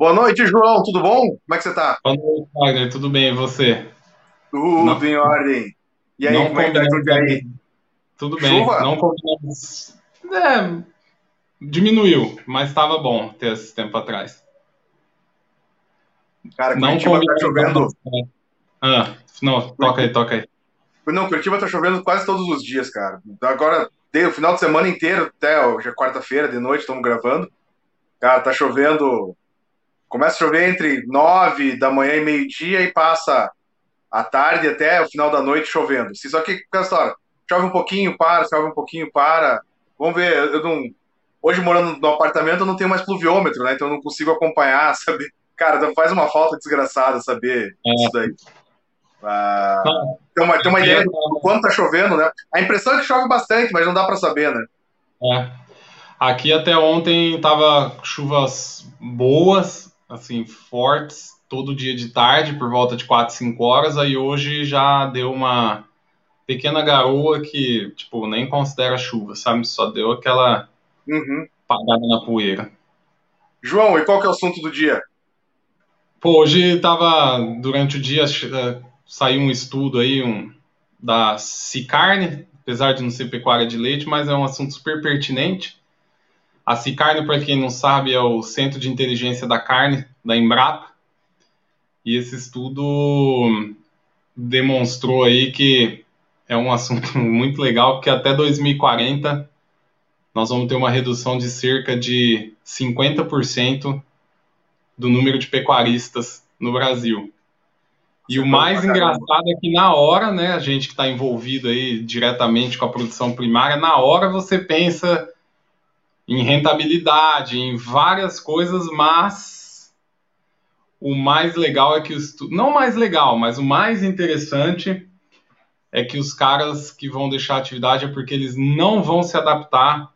Boa noite, João. Tudo bom? Como é que você tá? Boa noite, Wagner. Tudo bem, e você? Tudo Não, em ordem. E aí, não como é que tá tudo aí? Tudo bem, Chuva? não combinamos. É, diminuiu, mas estava bom ter esse tempo atrás. Cara, Não Curitiba tá chovendo. Ah, não, toca aí, toca aí. Não, Curitiba tá chovendo quase todos os dias, cara. Agora, o final de semana inteiro, até hoje é quarta-feira de noite, estamos gravando. Cara, tá chovendo. Começa a chover entre nove da manhã e meio-dia e passa a tarde até o final da noite chovendo. Só que, aquela história, chove um pouquinho, para, chove um pouquinho, para. Vamos ver, eu não. Hoje, morando no apartamento, eu não tenho mais pluviômetro, né? Então eu não consigo acompanhar, saber. Cara, faz uma falta desgraçada saber isso É, daí. Ah, tem uma, tem uma ideia é, do quanto tá chovendo, né? A impressão é que chove bastante, mas não dá para saber, né? é. Aqui até ontem tava chuvas boas, assim, fortes, todo dia de tarde, por volta de 4, 5 horas, aí hoje já deu uma pequena garoa que, tipo, nem considera chuva, sabe? Só deu aquela Uhum. apagada na poeira. João, e qual que é o assunto do dia? Pô, hoje tava, durante o dia, eh, saiu um estudo aí um, da Cicarne, apesar de não ser pecuária de leite, mas é um assunto super pertinente. A Cicarne, para quem não sabe, é o Centro de Inteligência da Carne, da Embrapa, e esse estudo demonstrou aí que é um assunto muito legal, porque até 2040 nós vamos ter uma redução de cerca de 50% do número de pecuaristas no Brasil. E o é mais engraçado é que na hora, né, a gente que está envolvido aí diretamente com a produção primária, na hora você pensa em rentabilidade, em várias coisas, mas o mais legal é que os não mais legal, mas o mais interessante é que os caras que vão deixar a atividade é porque eles não vão se adaptar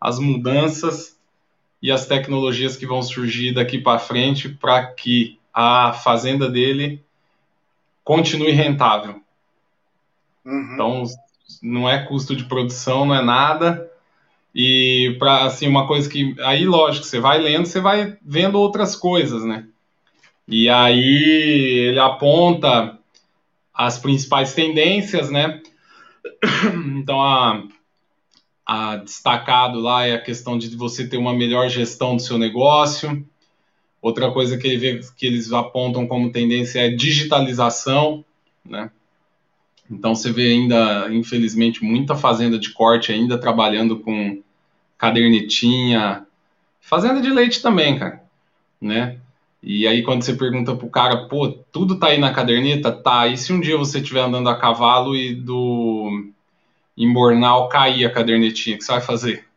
às mudanças e às tecnologias que vão surgir daqui para frente para que a fazenda dele continue rentável. Uhum. Então, não é custo de produção, não é nada. E para assim, uma coisa que aí lógico, você vai lendo, você vai vendo outras coisas, né? E aí ele aponta as principais tendências, né? Então a, a destacado lá é a questão de você ter uma melhor gestão do seu negócio. Outra coisa que, ele vê, que eles apontam como tendência é digitalização, né? Então você vê ainda, infelizmente, muita fazenda de corte ainda trabalhando com cadernetinha, fazenda de leite também, cara, né? E aí quando você pergunta pro cara, pô, tudo tá aí na caderneta? Tá, e se um dia você estiver andando a cavalo e do embornal cair a cadernetinha, o que você vai fazer?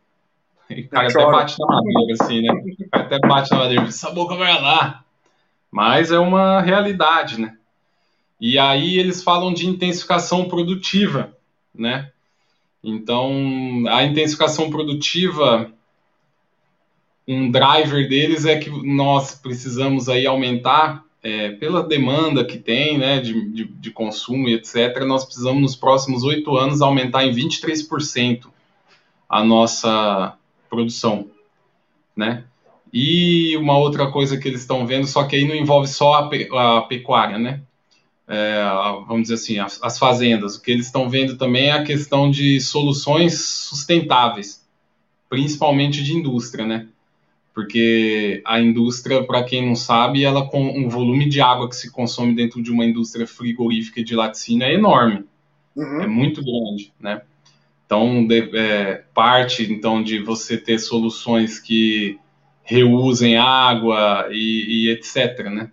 E o cara até bate na madeira, assim, né? O cara até bate na madeira, essa boca vai lá. Mas é uma realidade, né? E aí eles falam de intensificação produtiva, né? Então, a intensificação produtiva, um driver deles é que nós precisamos aí aumentar, é, pela demanda que tem, né, de, de, de consumo e etc., nós precisamos nos próximos oito anos aumentar em 23% a nossa produção, né? E uma outra coisa que eles estão vendo, só que aí não envolve só a, pe a pecuária, né? É, vamos dizer assim, as, as, fazendas. O que eles estão vendo também é a questão de soluções sustentáveis, principalmente de indústria, né? Porque a indústria, para quem não sabe, ela com um volume de água que se consome dentro de uma indústria frigorífica de laticínio é enorme, Uhum. é muito grande, né? Então, de, é, parte então de você ter soluções que reusem água e, e etc, né?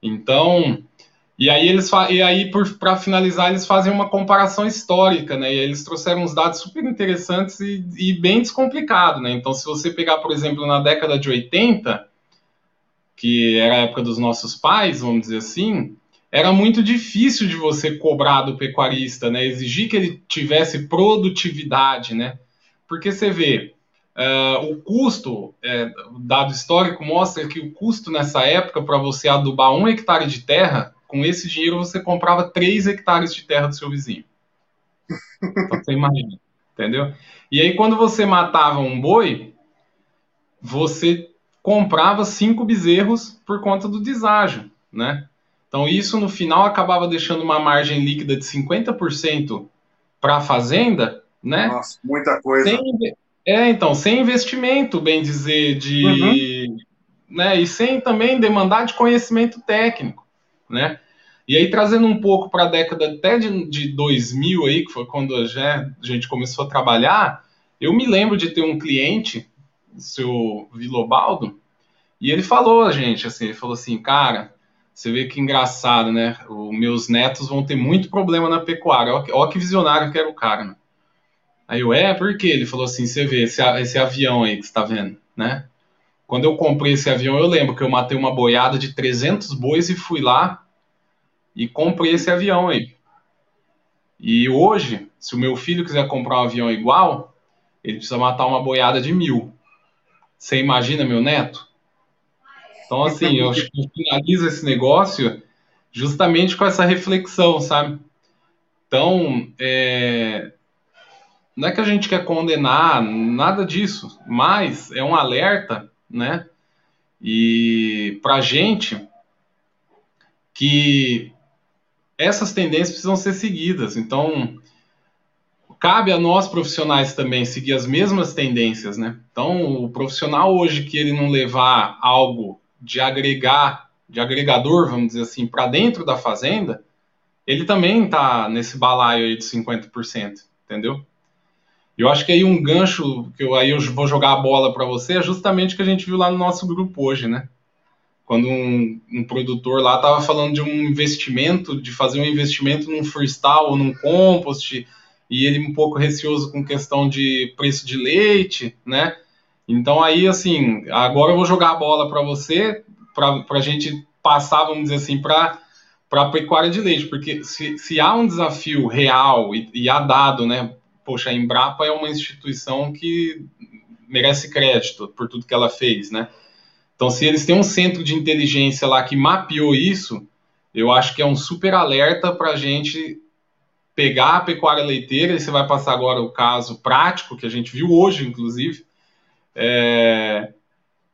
Então, e aí eles e aí para finalizar eles fazem uma comparação histórica, né? E eles trouxeram uns dados super interessantes e, e, bem descomplicado, né? Então, se você pegar, por exemplo, na década de 80, que era a época dos nossos pais, vamos dizer assim, era muito difícil de você cobrar do pecuarista, né? Exigir que ele tivesse produtividade, né? Porque você vê, Uh, o custo, é, dado histórico, mostra que o custo nessa época para você adubar um hectare de terra, com esse dinheiro você comprava três hectares de terra do seu vizinho. Então você imagina, entendeu? E aí quando você matava um boi, você comprava cinco bezerros por conta do deságio, né? Então isso no final acabava deixando uma margem líquida de 50% para a fazenda, né? Nossa, muita coisa. Sem, é, então, sem investimento, bem dizer, de. Uhum. Né, e sem também demandar de conhecimento técnico, né? E aí, trazendo um pouco para a década até de, de 2000, aí, que foi quando a gente começou a trabalhar, eu me lembro de ter um cliente, o seu Vilobaldo, e ele falou a gente, assim, ele falou assim, cara, você vê que engraçado, né? Os meus netos vão ter muito problema na pecuária. Olha que, visionário que era o cara, né? Aí eu, é, por quê? Ele falou assim, você vê esse, esse avião aí que você tá vendo, né? Quando eu comprei esse avião, eu lembro que eu matei uma boiada de 300 bois e fui lá e comprei esse avião aí. E hoje, se o meu filho quiser comprar um avião igual, ele precisa matar uma boiada de mil. Você imagina meu neto? Então, assim, eu acho que eu finalizo esse negócio justamente com essa reflexão, sabe? Então, é, não é que a gente quer condenar nada disso, mas é um alerta, né? E para gente que essas tendências precisam ser seguidas. Então, cabe a nós profissionais também seguir as mesmas tendências, né? Então, o profissional hoje que ele não levar algo de agregar, de agregador, vamos dizer assim, para dentro da fazenda, ele também está nesse balaio aí de 50%, entendeu? Eu acho que aí um gancho que eu aí eu vou jogar a bola para você é justamente o que a gente viu lá no nosso grupo hoje, né? Quando um, um produtor lá estava falando de um investimento, de fazer um investimento num freestyle ou num compost, e ele um pouco receoso com questão de preço de leite, né? Então aí, assim, agora eu vou jogar a bola para você, para a gente passar, vamos dizer assim, para a pecuária de leite, porque se, se há um desafio real e, e há dado, né? Poxa, a Embrapa é uma instituição que merece crédito por tudo que ela fez, né? Então, se eles têm um centro de inteligência lá que mapeou isso, eu acho que é um super alerta para a gente pegar a pecuária leiteira, e você vai passar agora o caso prático, que a gente viu hoje, inclusive, é,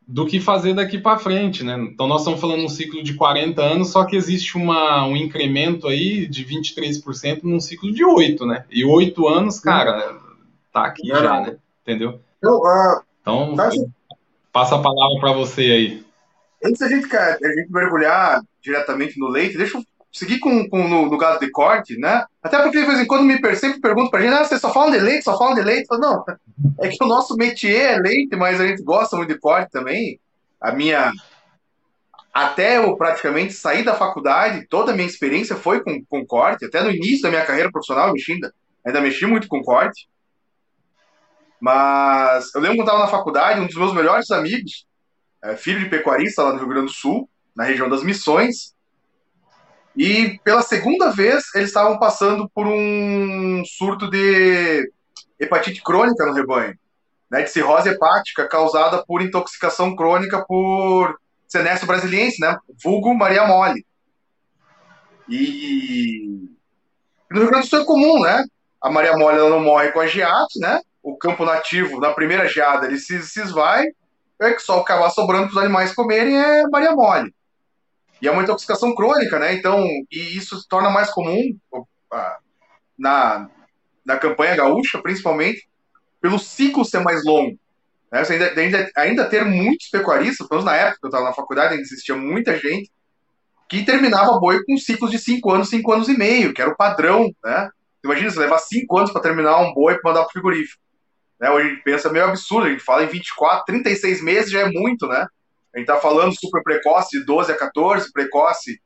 do que fazer daqui para frente, né? Então nós estamos falando um ciclo de 40 anos, só que existe uma, um incremento aí de 23% num ciclo de 8, né? E 8 anos, cara, tá aqui já, né? Entendeu? Eu, uh, então, passa a palavra para você aí. Antes da gente, a gente mergulhar diretamente no leite, deixa eu seguir com, com no, no, gado de corte, né? Até porque de vez em quando me sempre perguntam pra gente, ah, vocês só falam de leite, só falam de leite. Falo, não, é que o nosso métier é leite, mas a gente gosta muito de corte também. A minha. Até eu praticamente sair da faculdade, toda a minha experiência foi com, com corte. Até no início da minha carreira profissional, ainda, ainda mexi muito com corte. Mas eu lembro quando estava na faculdade, um dos meus melhores amigos, é, filho de pecuarista lá no Rio Grande do Sul, na região das Missões, e pela segunda vez, eles estavam passando por um surto de hepatite crônica no rebanho, né, de cirrose hepática causada por intoxicação crônica por senécio brasiliense, né, vulgo Maria Mole. E no Rio Grande do Sul é comum, né? A Maria Mole ela não morre com a geada, né? O campo nativo, na primeira geada, ele se, se esvai, é que só acabar sobrando para os animais comerem é Maria Mole. E é uma intoxicação crônica, né? Então, e isso se torna mais comum na, na campanha gaúcha, principalmente, pelo ciclo ser mais longo. Né? Ainda, ainda, ainda ter muitos pecuaristas, pelo menos na época que eu estava na faculdade, ainda existia muita gente que terminava boi com ciclos de 5 anos, 5 anos e meio, que era o padrão, né? Imagina, você levar 5 anos para terminar um boi para mandar para o frigorífico. Né? Hoje a gente pensa meio absurdo, a gente fala em 24, 36 meses já é muito, né? A gente está falando super precoce, de 12 a 14, precoce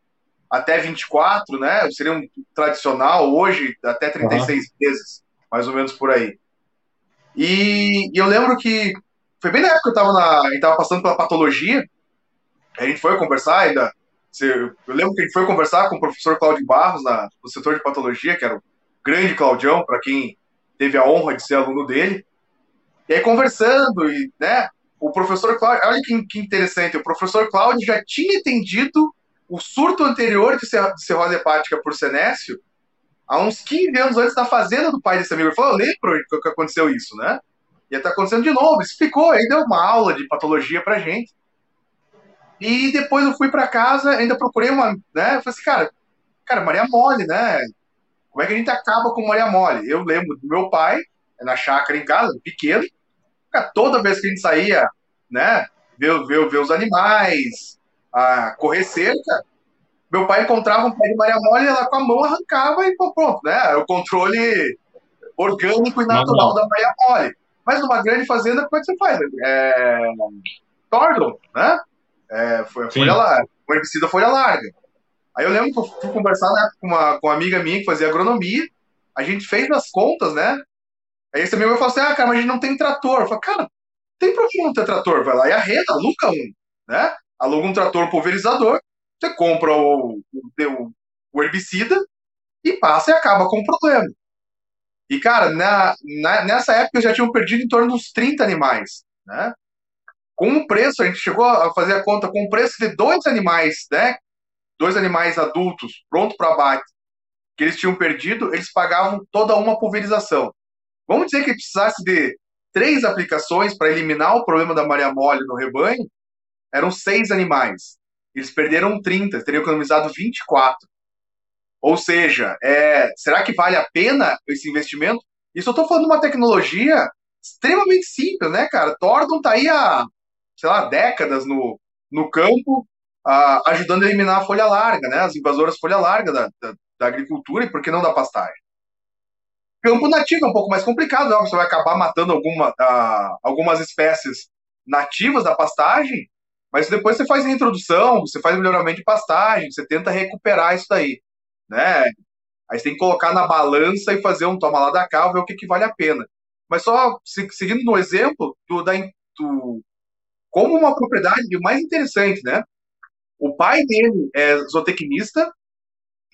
até 24, né? Seria um tradicional, hoje até 36 uhum. meses, mais ou menos por aí. E, e, eu lembro que foi bem na época que eu estava na, a gente estava passando pela patologia, a gente foi conversar ainda. Eu lembro que a gente foi conversar com o professor Cláudio Barros na, no setor de patologia, que era o grande Claudião, para quem teve a honra de ser aluno dele. E aí conversando, e, né, o professor Cláudio, olha que, que, interessante, o professor Cláudio já tinha entendido o surto anterior de cirrose hepática por senécio há uns 15 anos antes da fazenda do pai desse amigo. Ele falou, eu lembro que aconteceu isso, né? E está acontecendo de novo. Explicou, aí deu uma aula de patologia pra gente. E depois eu fui para casa, ainda procurei uma, né? Eu falei assim, cara, cara, Maria Mole, né? Como é que a gente acaba com Maria Mole? Eu lembro do meu pai, na chácara em casa, pequeno, toda vez que a gente saía, né, ver, ver, ver os animais, a correr cerca, meu pai encontrava um pé de Maria Mole, ela com a mão arrancava e pronto, né? O controle orgânico e natural da Maria Mole. Mas numa grande fazenda, como é que você faz? É... Tordon, né? É, folha larga, um herbicida folha larga. Aí eu lembro que eu fui conversar né, com, uma, com uma amiga minha que fazia agronomia, a gente fez as contas, né? Aí esse amigo falou assim: ah, cara, mas a gente não tem trator. Eu falei, cara, tem problema não ter trator, vai lá e arreda, aluga um, né? Aluga um trator pulverizador, você compra o, o, o herbicida e passa e acaba com o problema. E, cara, na, na, nessa época já tinham perdido em torno dos 30 animais, né? Com um preço, a gente chegou a fazer a conta, com o preço de dois animais, né? Dois animais adultos, pronto para abate, que eles tinham perdido, eles pagavam toda uma pulverização. Vamos dizer que precisasse de três aplicações para eliminar o problema da Maria Mole no rebanho, eram seis animais. Eles perderam 30, teriam economizado 24. Ou seja, é, será que vale a pena esse investimento? Isso eu estou falando de uma tecnologia extremamente simples, né, cara? Tordon está aí há, sei lá, décadas no, no campo, ajudando a eliminar a folha larga, né? As invasoras folha larga da, da, da agricultura e por que não da pastagem? Campo nativo é um pouco mais complicado, né? você vai acabar matando alguma, uh, algumas espécies nativas da pastagem, mas depois você faz a introdução, você faz melhoramento de pastagem, você tenta recuperar isso daí, né? Aí você tem que colocar na balança e fazer um toma lá da cá, ver o que, que vale a pena. Mas só seguindo no exemplo do, da, do como uma propriedade mais interessante, né? O pai dele é zootecnista,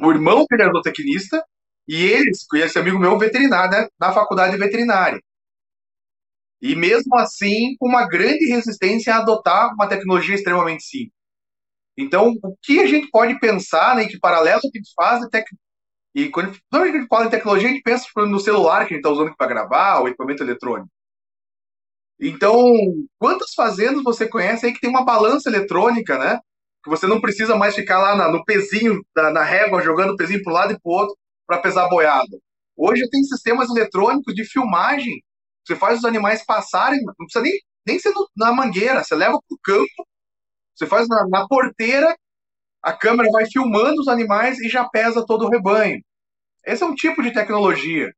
o irmão dele é zootecnista, e eles, esse amigo meu, veterinário, né, na faculdade de veterinária. E mesmo assim, com uma grande resistência a adotar uma tecnologia extremamente simples. Então, o que a gente pode pensar, né, que paralelo que faz, tec... e quando a gente fala em tecnologia, a gente pensa no celular que a gente está usando para gravar, o equipamento eletrônico. Então, quantas fazendas você conhece aí que tem uma balança eletrônica, né? Que você não precisa mais ficar lá na, no pezinho, da, na régua, jogando o pezinho para um lado e para o outro, para pesar boiada. Hoje tem sistemas eletrônicos de filmagem. Você faz os animais passarem, não precisa nem, nem ser no, na mangueira, você leva para o campo, você faz na, na porteira, a câmera vai filmando os animais e já pesa todo o rebanho. Esse é um tipo de tecnologia.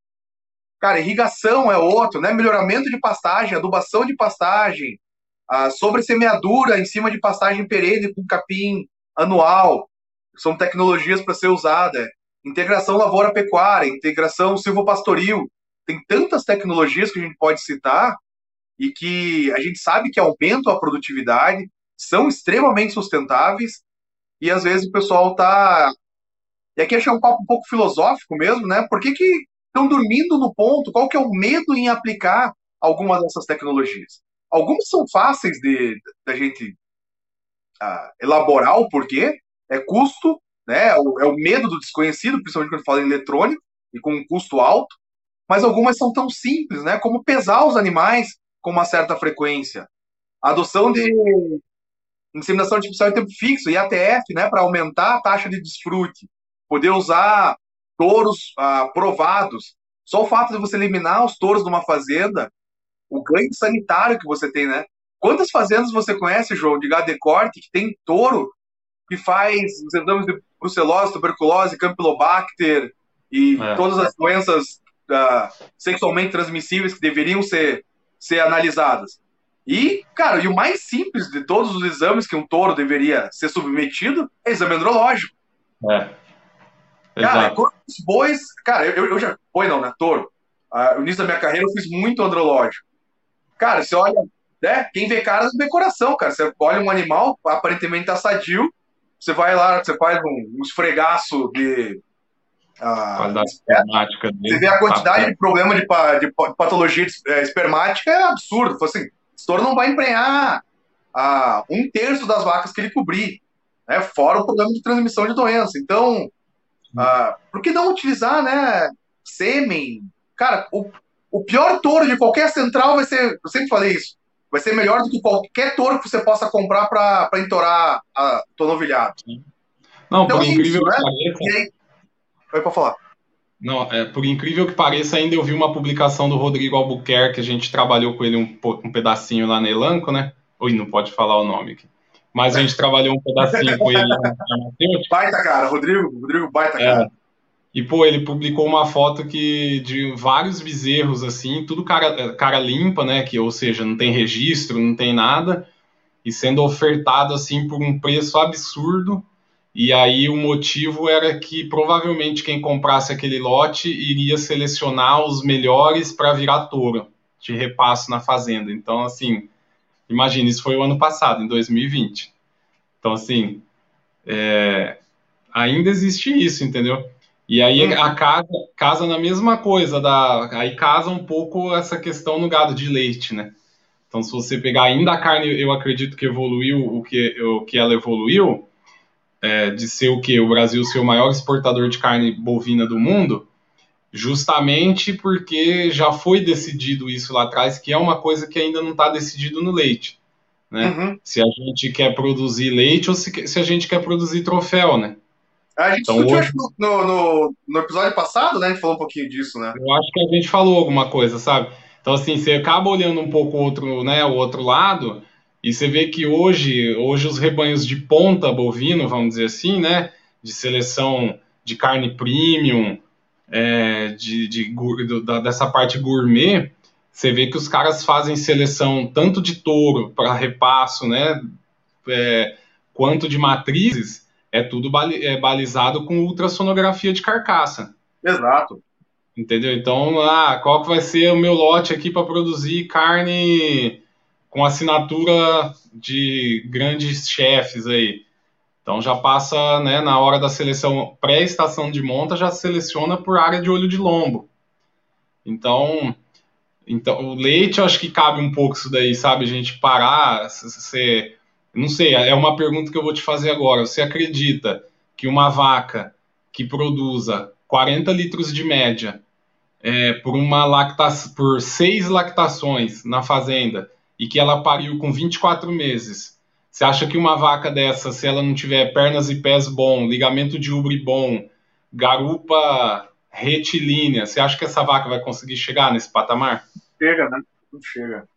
Cara, irrigação é outro, né? Melhoramento de pastagem, adubação de pastagem, a sobre semeadura em cima de pastagem perene com capim anual. São tecnologias para ser usada integração lavoura-pecuária, integração silvopastoril. Tem tantas tecnologias que a gente pode citar e que a gente sabe que aumentam a produtividade, são extremamente sustentáveis e às vezes o pessoal tá. E aqui achei um papo um pouco filosófico mesmo, né? Por que, que estão dormindo no ponto? Qual que é o medo em aplicar alguma dessas tecnologias? Algumas são fáceis de da gente uh, elaborar o porquê, é custo, né? É o, é o medo do desconhecido, principalmente quando fala em eletrônico e com um custo alto. Mas algumas são tão simples, né? Como pesar os animais com uma certa frequência. A adoção de inseminação artificial em tempo fixo, IATF, né? Para aumentar a taxa de desfrute. Poder usar touros ah, provados. Só o fato de você eliminar os touros de uma fazenda, o ganho sanitário que você tem, né? Quantas fazendas você conhece, João, de gado de corte, que tem touro que faz exames de brucelose, tuberculose, campylobacter e é. todas as doenças uh, sexualmente transmissíveis que deveriam ser, ser analisadas. E, cara, e o mais simples de todos os exames que um touro deveria ser submetido é exame andrológico. É. Cara, os bois, cara, eu, eu já boi não, né, touro. Uh, no início da minha carreira eu fiz muito andrológico. Cara, você olha, né, quem vê cara vê coração, cara. Você olha um animal, aparentemente tá sadio, você vai lá, você faz um, um esfregaço de. Uh, espermática você vê a quantidade de problema de, de patologia é, espermática é absurdo. Assim, o estouro não vai emprenhar uh, um terço das vacas que ele cobrir, né, fora o problema de transmissão de doença. Então, uh, por que não utilizar né, sêmen? Cara, o, o pior touro de qualquer central vai ser. Eu sempre falei isso. Vai ser melhor do que qualquer touro que você possa comprar para entorar a tua novilhado. Não, então, por é incrível isso, que né? pareça. Aí... Para falar. Não, é, por incrível que pareça, ainda eu vi uma publicação do Rodrigo Albuquerque, a gente trabalhou com ele um, um pedacinho lá na Elanco, né? Oi, não pode falar o nome aqui. Mas a gente trabalhou um pedacinho com ele. baita cara, Rodrigo, Rodrigo baita é. cara. E, pô, ele publicou uma foto que de vários bezerros, assim, tudo cara, cara limpa, né? Que, ou seja, não tem registro, não tem nada, e sendo ofertado, assim, por um preço absurdo. E aí o motivo era que provavelmente quem comprasse aquele lote iria selecionar os melhores para virar touro de repasso na fazenda. Então, assim, imagine, isso foi o ano passado, em 2020. Então, assim, é, ainda existe isso, entendeu? E aí uhum. a casa casa na mesma coisa, da, aí casa um pouco essa questão no gado de leite, né? Então, se você pegar ainda a carne, eu acredito que evoluiu o que, o que ela evoluiu, é, de ser o que? O Brasil ser o maior exportador de carne bovina do mundo, justamente porque já foi decidido isso lá atrás, que é uma coisa que ainda não está decidido no leite. Né? Uhum. Se a gente quer produzir leite ou se, se a gente quer produzir troféu, né? A gente então, discutiu, hoje... no, no, no, episódio passado, né? A gente falou um pouquinho disso, né? Eu acho que a gente falou alguma coisa, sabe? Então, assim, você acaba olhando um pouco outro, né, o outro lado, e você vê que hoje, hoje os rebanhos de ponta bovino, vamos dizer assim, né? De seleção de carne premium, é, de, de, da, dessa parte gourmet, você vê que os caras fazem seleção tanto de touro para repasso, né? É, quanto de matrizes é tudo é balizado com ultrassonografia de carcaça. Exato. Entendeu? Então, ah, qual que vai ser o meu lote aqui para produzir carne com assinatura de grandes chefes aí? Então já passa, né, na hora da seleção pré-estação de monta, já seleciona por área de olho de lombo. Então, então o leite eu acho que cabe um pouco isso daí, sabe? A gente parar, ser não sei, é uma pergunta que eu vou te fazer agora. Você acredita que uma vaca que produza 40 litros de média é, por uma lacta por seis lactações na fazenda e que ela pariu com 24 meses, você acha que uma vaca dessa, se ela não tiver pernas e pés bom, ligamento de ubre bom, garupa retilínea, você acha que essa vaca vai conseguir chegar nesse patamar? Chega, né? Não chega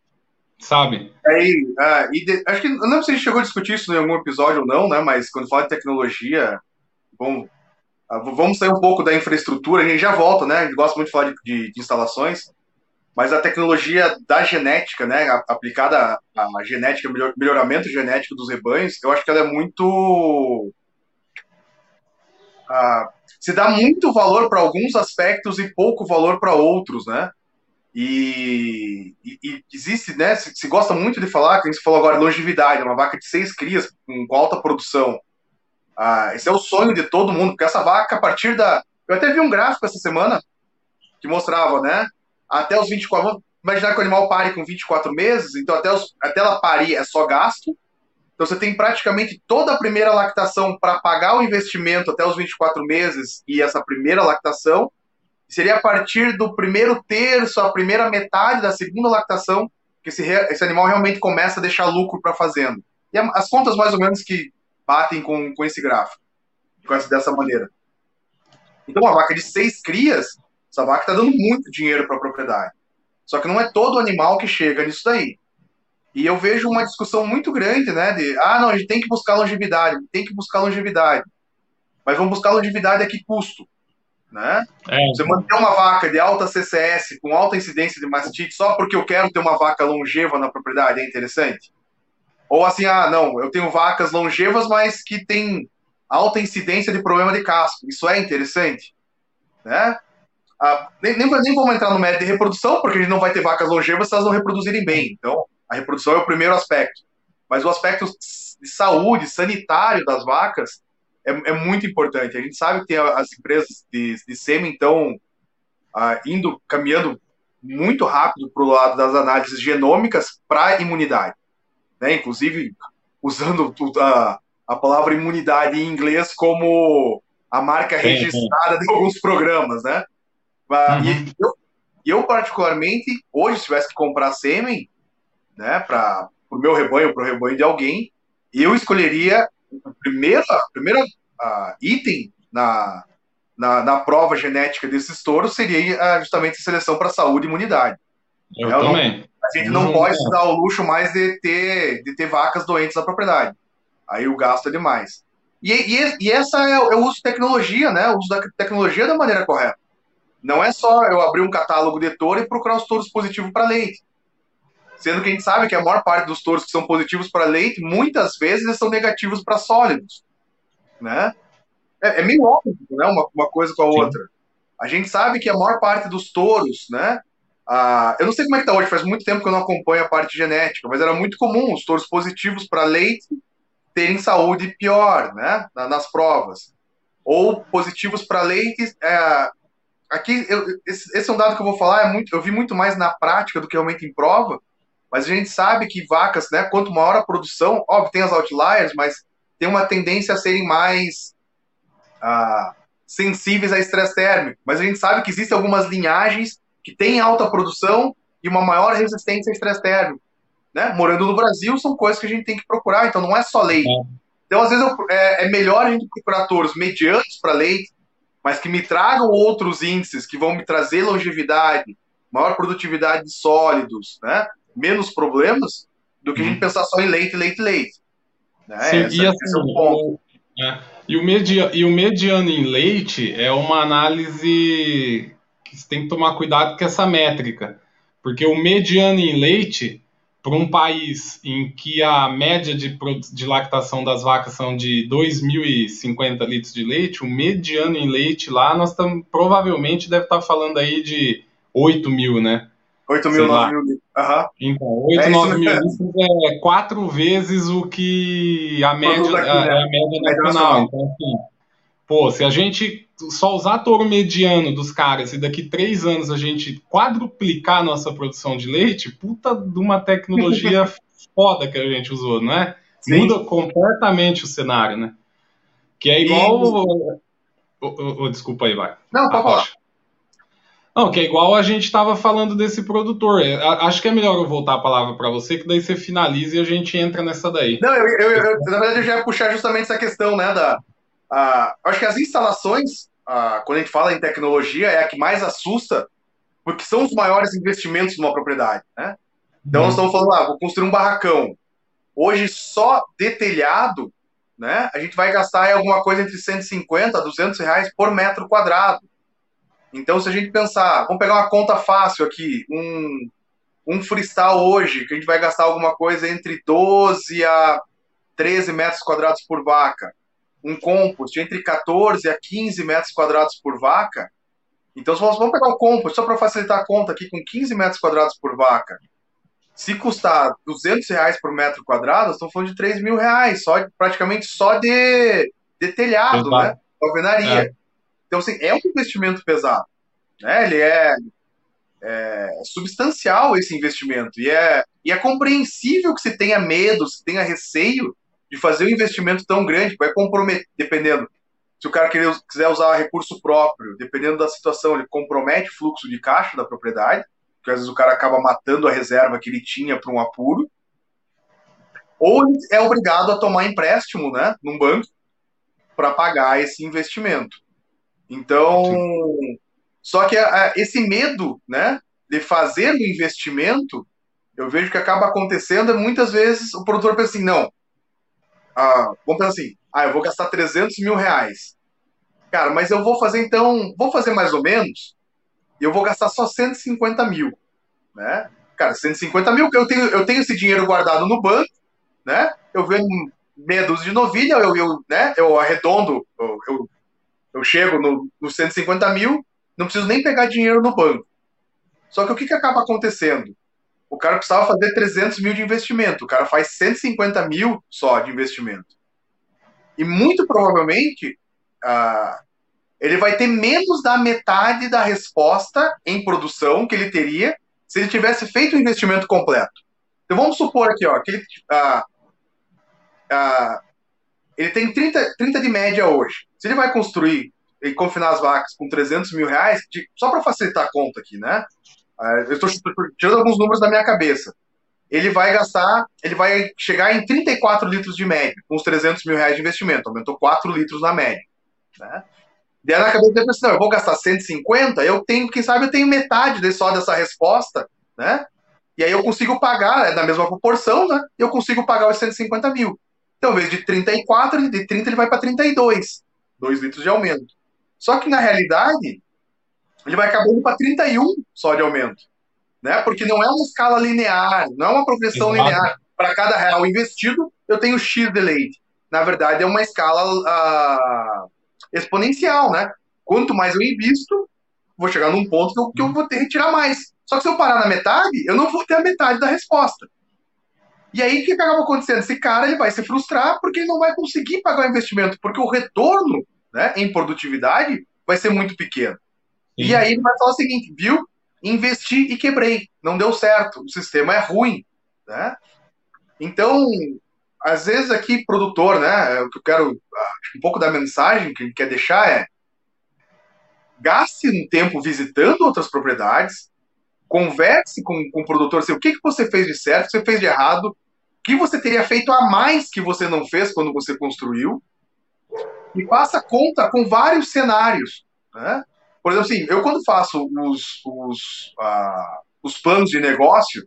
sabe? Aí, ah, de, acho que não sei se a gente chegou a discutir isso em algum episódio ou não, né? Mas quando fala de tecnologia, bom, ah, vamos sair um pouco da infraestrutura, a gente já volta, né? A gente gosta muito de falar de, de, de instalações, mas a tecnologia da genética, né? Aplicada à genética, melhor, melhoramento genético dos rebanhos, eu acho que ela é muito. Ah, se dá muito valor para alguns aspectos e pouco valor para outros, né? E, e, e, existe, né? Se, se, gosta muito de falar, que a gente falou agora, longevidade, uma vaca de seis crias com, com alta produção. Ah, esse é o sonho de todo mundo, porque essa vaca, a partir da. Eu até vi um gráfico essa semana que mostrava, né? Até os 24. Vamos imaginar que o animal pare com 24 meses, então até, os, até ela parir é só gasto. Então você tem praticamente toda a primeira lactação para pagar o investimento até os 24 meses e essa primeira lactação seria a partir do primeiro terço, a primeira metade da segunda lactação, que esse, esse animal realmente começa a deixar lucro para a fazenda. E as contas mais ou menos que batem com, com esse gráfico, dessa maneira. Então, uma vaca de seis crias, essa vaca está dando muito dinheiro para a propriedade. Só que não é todo animal que chega nisso daí. E eu vejo uma discussão muito grande, né? De, ah, não, a gente tem que buscar longevidade, tem que buscar longevidade. Mas vamos buscar longevidade a que custo? Né? É. Você manter uma vaca de alta CCS com alta incidência de mastite só porque eu quero ter uma vaca longeva na propriedade é interessante? Ou assim, ah, não, eu tenho vacas longevas, mas que tem alta incidência de problema de casco. Isso é interessante? Né? Ah, nem, nem, nem vamos entrar no mérito de reprodução, porque a gente não vai ter vacas longevas se elas não reproduzirem bem. Então, a reprodução é o primeiro aspecto. Mas o aspecto de saúde, sanitário das vacas, é, é, muito importante. A gente sabe que tem as empresas de, de sêmen estão ah, indo, caminhando muito rápido para o lado das análises genômicas para imunidade. Né? Inclusive, usando a, a palavra imunidade em inglês como a marca registrada de alguns programas, né? Uhum. E eu, eu, particularmente, hoje, se tivesse que comprar sêmen, né, para o meu rebanho, para o rebanho de alguém, eu escolheria o primeiro, primeiro uh, item na, na, na, prova genética desses touros seria uh, justamente a seleção para saúde e imunidade. Eu, eu também. Não, a gente não, pode se dar o luxo mais de ter, de ter vacas doentes na propriedade. Aí o gasto é demais. E, e, e essa é, é, o uso de tecnologia, né? O uso da tecnologia da maneira correta. Não é só eu abrir um catálogo de touro e procurar os touros positivos para leite. Sendo que a gente sabe que a maior parte dos touros que são positivos para leite, muitas vezes são negativos para sólidos. Né? É, é, meio óbvio, né? Uma, uma coisa com a outra. Sim. A gente sabe que a maior parte dos touros, né? Ah, eu não sei como é que tá hoje, faz muito tempo que eu não acompanho a parte genética, mas era muito comum os touros positivos para leite terem saúde pior, né? Nas provas. Ou positivos para leite. É, aqui, eu, esse, esse, é um dado que eu vou falar, é muito, eu vi muito mais na prática do que realmente em prova, mas a gente sabe que vacas, né? Quanto maior a produção, óbvio, tem as outliers, mas tem uma tendência a serem mais. Ah, sensíveis a estresse térmico. Mas a gente sabe que existem algumas linhagens que têm alta produção e uma maior resistência a estresse térmico. Né? Morando no Brasil, são coisas que a gente tem que procurar, então não é só leite. É. Então, às vezes, eu, é, é, melhor a gente procurar touros medianos para leite, mas que me tragam outros índices que vão me trazer longevidade, maior produtividade de sólidos, né? Menos problemas, do que a gente uhum. pensar só em leite, leite, leite. Né? Sim, Essa, e, assim, é o ponto. É, e, o media, e o mediano em leite é uma análise você tem que tomar cuidado com essa métrica, porque o mediano em leite, para um país em que a média de, de lactação das vacas são de 2.050 litros de leite, o mediano em leite lá, nós estamos provavelmente deve estar tá falando aí de 8 mil, né? 8 mil, 9 mil litros. Uhum. Então, 8, é 9 mil litros é quatro vezes o que a média, aqui, né? a, a média nacional. Então, assim, pô, se a gente só usar touro mediano dos caras e daqui três anos a gente quadruplicar a nossa produção de leite, puta de uma tecnologia foda que a gente usou, não é? Sim. Muda completamente o cenário, né? Que é igual. E... Desculpa aí, vai. Não, pode falar. Não, que é igual a gente estava falando desse produtor. É, acho que é melhor eu voltar a palavra para você, que daí você finaliza e a gente entra nessa daí. Não, eu, eu, eu, na verdade eu já ia puxar justamente essa questão, né, da, ah, acho que as instalações, ah, quando a gente fala em tecnologia, é a que mais assusta, porque são os maiores investimentos numa propriedade. Né? Então, nós estamos falando, ah, vou construir um barracão. Hoje, só de telhado, né, a gente vai gastar alguma coisa entre 150 a 200 reais por metro quadrado. Então, se a gente pensar, vamos pegar uma conta fácil aqui, um, um freestyle hoje, que a gente vai gastar alguma coisa entre 12 a 13 metros quadrados por vaca um compost entre 14 a 15 metros quadrados por vaca. Então, se vamos pegar o compost, só para facilitar a conta aqui, com 15 metros quadrados por vaca, se custar 200 reais por metro quadrado, estamos falando de 3 mil reais, só, praticamente só de, de telhado, Exato. né? Alvenaria. É. Então, assim, é um investimento pesado. Né? Ele é, é, substancial esse investimento. E é, e é compreensível que se tenha medo, se tenha receio de fazer um investimento tão grande, vai comprometer, dependendo. Se o cara quiser usar recurso próprio, dependendo da situação, ele compromete o fluxo de caixa da propriedade, porque às vezes o cara acaba matando a reserva que ele tinha para um apuro, ou é obrigado a tomar empréstimo, né, num banco, para pagar esse investimento. Então, Sim. só que a, a, esse medo, né, de fazer o investimento, eu vejo que acaba acontecendo muitas vezes o produtor pensa assim, não, ah, vamos pensar assim, ah, eu vou gastar 300 mil reais. Cara, mas eu vou fazer então, vou fazer mais ou menos, e eu vou gastar só 150 mil, né? Cara, 150 mil, eu tenho, eu tenho esse dinheiro guardado no banco, né? Eu venho meia dúzia de novilha, eu, eu, né? eu arredondo, eu, eu, eu chego no, no 150 mil, não preciso nem pegar dinheiro no banco. Só que o que, que acaba acontecendo? o cara precisava fazer 300 mil de investimento, o cara faz 150 mil só de investimento. E muito provavelmente uh, ele vai ter menos da metade da resposta em produção que ele teria se ele tivesse feito o investimento completo. Então vamos supor aqui, ó, que ele, uh, uh, ele tem 30, 30 de média hoje. Se ele vai construir e confinar as vacas com 300 mil reais, de, só para facilitar a conta aqui, né? Ah, eu estou tirando alguns números da minha cabeça. ele vai gastar, ele vai chegar em 34 litros de média, com os 300 mil reais de investimento, aumentou 4 litros na média. Né? Daí na cabeça dele, assim, não, eu vou gastar 150, eu tenho, quem sabe eu tenho metade só dessa resposta, né? E aí eu consigo pagar, é da mesma proporção, né? Eu consigo pagar os 150 mil. Então, invés de 34, de 30 ele vai para 32. 2 litros de aumento. Só que na realidade, ele vai acabar indo para 31 só de aumento. Né? Porque não é uma escala linear, não é uma progressão Exato. linear. Para cada real investido, eu tenho X de leite. Na verdade, é uma escala uh, exponencial, né? Quanto mais eu invisto, vou chegar num ponto que eu, que eu vou ter que retirar mais. Só que se eu parar na metade, eu não vou ter a metade da resposta. E aí, o que acaba acontecendo? Esse cara ele vai se frustrar porque ele não vai conseguir pagar o investimento, porque o retorno né, em produtividade vai ser muito pequeno. Sim. E aí ele vai falar o seguinte, viu? Investi e quebrei. Não deu certo. O sistema é ruim. Né? Então, às vezes aqui, produtor, né? O que eu quero. Um pouco da mensagem que ele quer deixar é gaste um tempo visitando outras propriedades, converse com, com o produtor, assim, o que, que você fez de certo, o que você fez de errado, que você teria feito a mais que você não fez quando você construiu, e faça conta com vários cenários. Né? Por exemplo, assim, eu quando faço os, os, uh, os planos de negócio,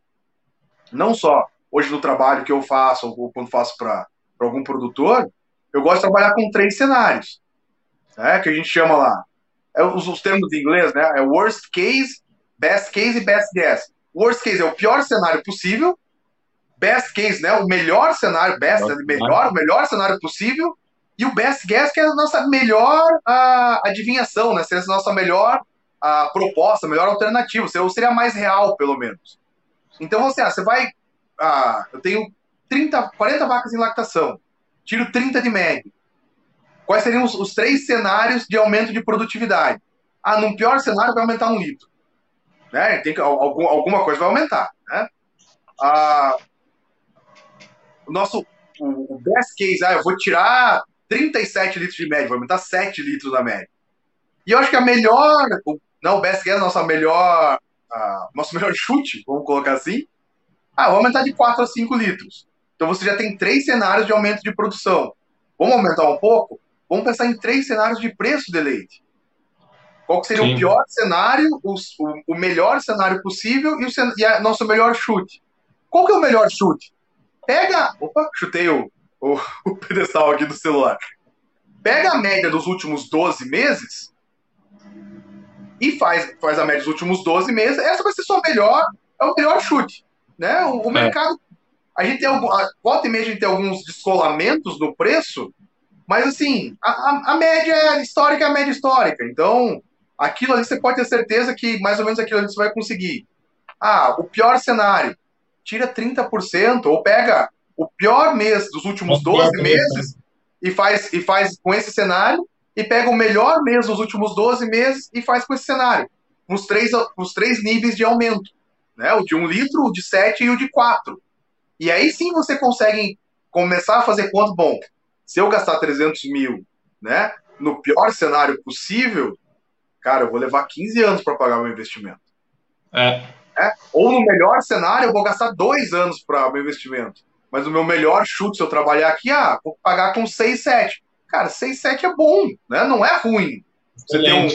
não só hoje no trabalho que eu faço, ou quando faço para algum produtor, eu gosto de trabalhar com três cenários, né, que a gente chama lá, é os, os termos em inglês, né, é worst case, best case e best guess. Worst case é o pior cenário possível, best case, né, o melhor cenário, best, né, melhor, o melhor cenário possível, e o best guess que é a nossa melhor a, adivinhação, né, seria a nossa melhor a proposta, melhor alternativa, ou seria mais real, pelo menos. Então, você, ah, você vai, ah, eu tenho 30, 40 vacas em lactação, tiro 30 de média. Quais seriam os, os três cenários de aumento de produtividade? Ah, num pior cenário vai aumentar um litro né? Tem algum, alguma coisa vai aumentar, né? Ah, o nosso o, o, best case, ah, eu vou tirar 37 litros de média, vou aumentar 7 litros na média. E eu acho que a melhor, não, o best case é nossa melhor, nosso melhor chute, vamos colocar assim, ah, vou aumentar de 4 a 5 litros. Então você já tem três cenários de aumento de produção. Vamos aumentar um pouco? Vamos pensar em três cenários de preço de leite. Qual seria Sim. o pior cenário, o, o, melhor cenário possível e o e a, nosso melhor chute? Qual que é o melhor chute? Pega. Opa, chutei o, o, o pedestal aqui do celular. Pega a média dos últimos 12 meses e faz, faz a média dos últimos 12 meses. Essa vai ser sua melhor, é o melhor chute. Né? O, o é. mercado. A gente tem algum, a, volta e meia a gente tem alguns descolamentos no preço, mas assim, a, a, a média histórica é a média histórica. Então, aquilo ali você pode ter certeza que mais ou menos aquilo ali você vai conseguir. Ah, o pior cenário, tira 30%, ou pega o pior mês dos últimos 12 meses e faz, e faz com esse cenário, e pega o melhor mês dos últimos 12 meses e faz com esse cenário. Os três, os três níveis de aumento. Né? O de 1 litro, o de 7 e o de 4. E aí sim você consegue começar a fazer quanto? Bom, se eu gastar 300 mil né, no pior cenário possível, cara, eu vou levar 15 anos para pagar meu investimento. É. é. Ou no melhor cenário, eu vou gastar dois anos para meu investimento. Mas o meu melhor chute, se eu trabalhar aqui, ah, vou pagar com 6, 7. Cara, 6, 7 é bom, né? Não é ruim. Você tem um,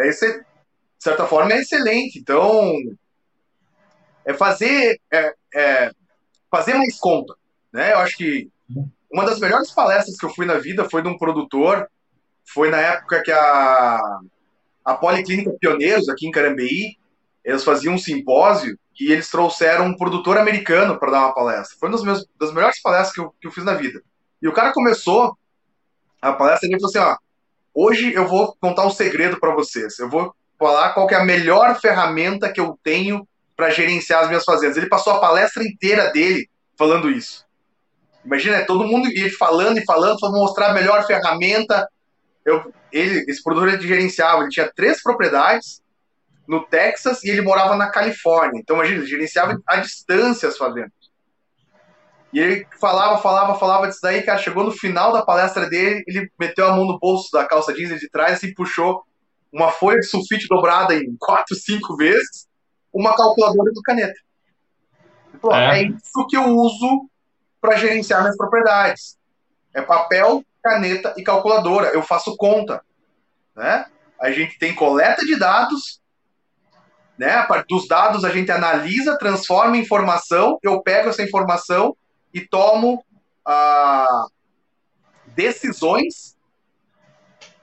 é de certa forma, é excelente. Então, é fazer, é, é fazer mais conta. Né? Eu acho que uma das melhores palestras que eu fui na vida foi de um produtor. Foi na época que a a Policlínica Pioneiros, aqui em Carambeí, eles faziam um simpósio e eles trouxeram um produtor americano para dar uma palestra. Foi uma das, das melhores palestras que eu, que eu fiz na vida. E o cara começou a palestra e ele falou assim: ó, hoje eu vou contar um segredo para vocês. Eu vou falar qual é a melhor ferramenta que eu tenho para gerenciar as minhas fazendas. Ele passou a palestra inteira dele falando isso. Imagina, é todo mundo ia falando e falando, para mostrar a melhor ferramenta, eu, ele, esse produtor ele gerenciava, ele tinha três propriedades no Texas e ele morava na Califórnia. Então, imagina, ele gerenciava a distância as fazendas. E ele falava, falava, falava disso daí, cara, chegou no final da palestra dele, ele meteu a mão no bolso da calça jeans de trás e puxou uma folha de sulfite dobrada em quatro, cinco vezes, uma calculadora do caneta. Falou, é. é isso que eu uso para gerenciar minhas propriedades. É papel, caneta e calculadora. Eu faço conta. Né? A gente tem coleta de dados, né? A partir dos dados a gente analisa, transforma em informação, eu pego essa informação e tomo ah, decisões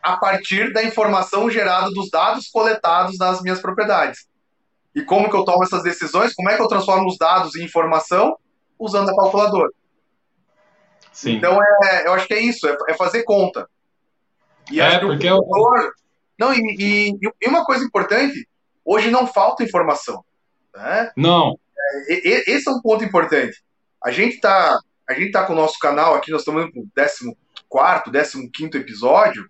a partir da informação gerada dos dados coletados nas minhas propriedades. E como que eu tomo essas decisões? Como é que eu transformo os dados em informação? Usando a calculadora. Sim. Então, é, eu acho que é isso, é, é fazer conta. E é, porque o produtor... Não, e, e, e, uma coisa importante, hoje não falta informação. Né? Não. É, esse é um ponto importante. A gente está a gente tá com o nosso canal aqui, nós estamos no 14 15 episódio,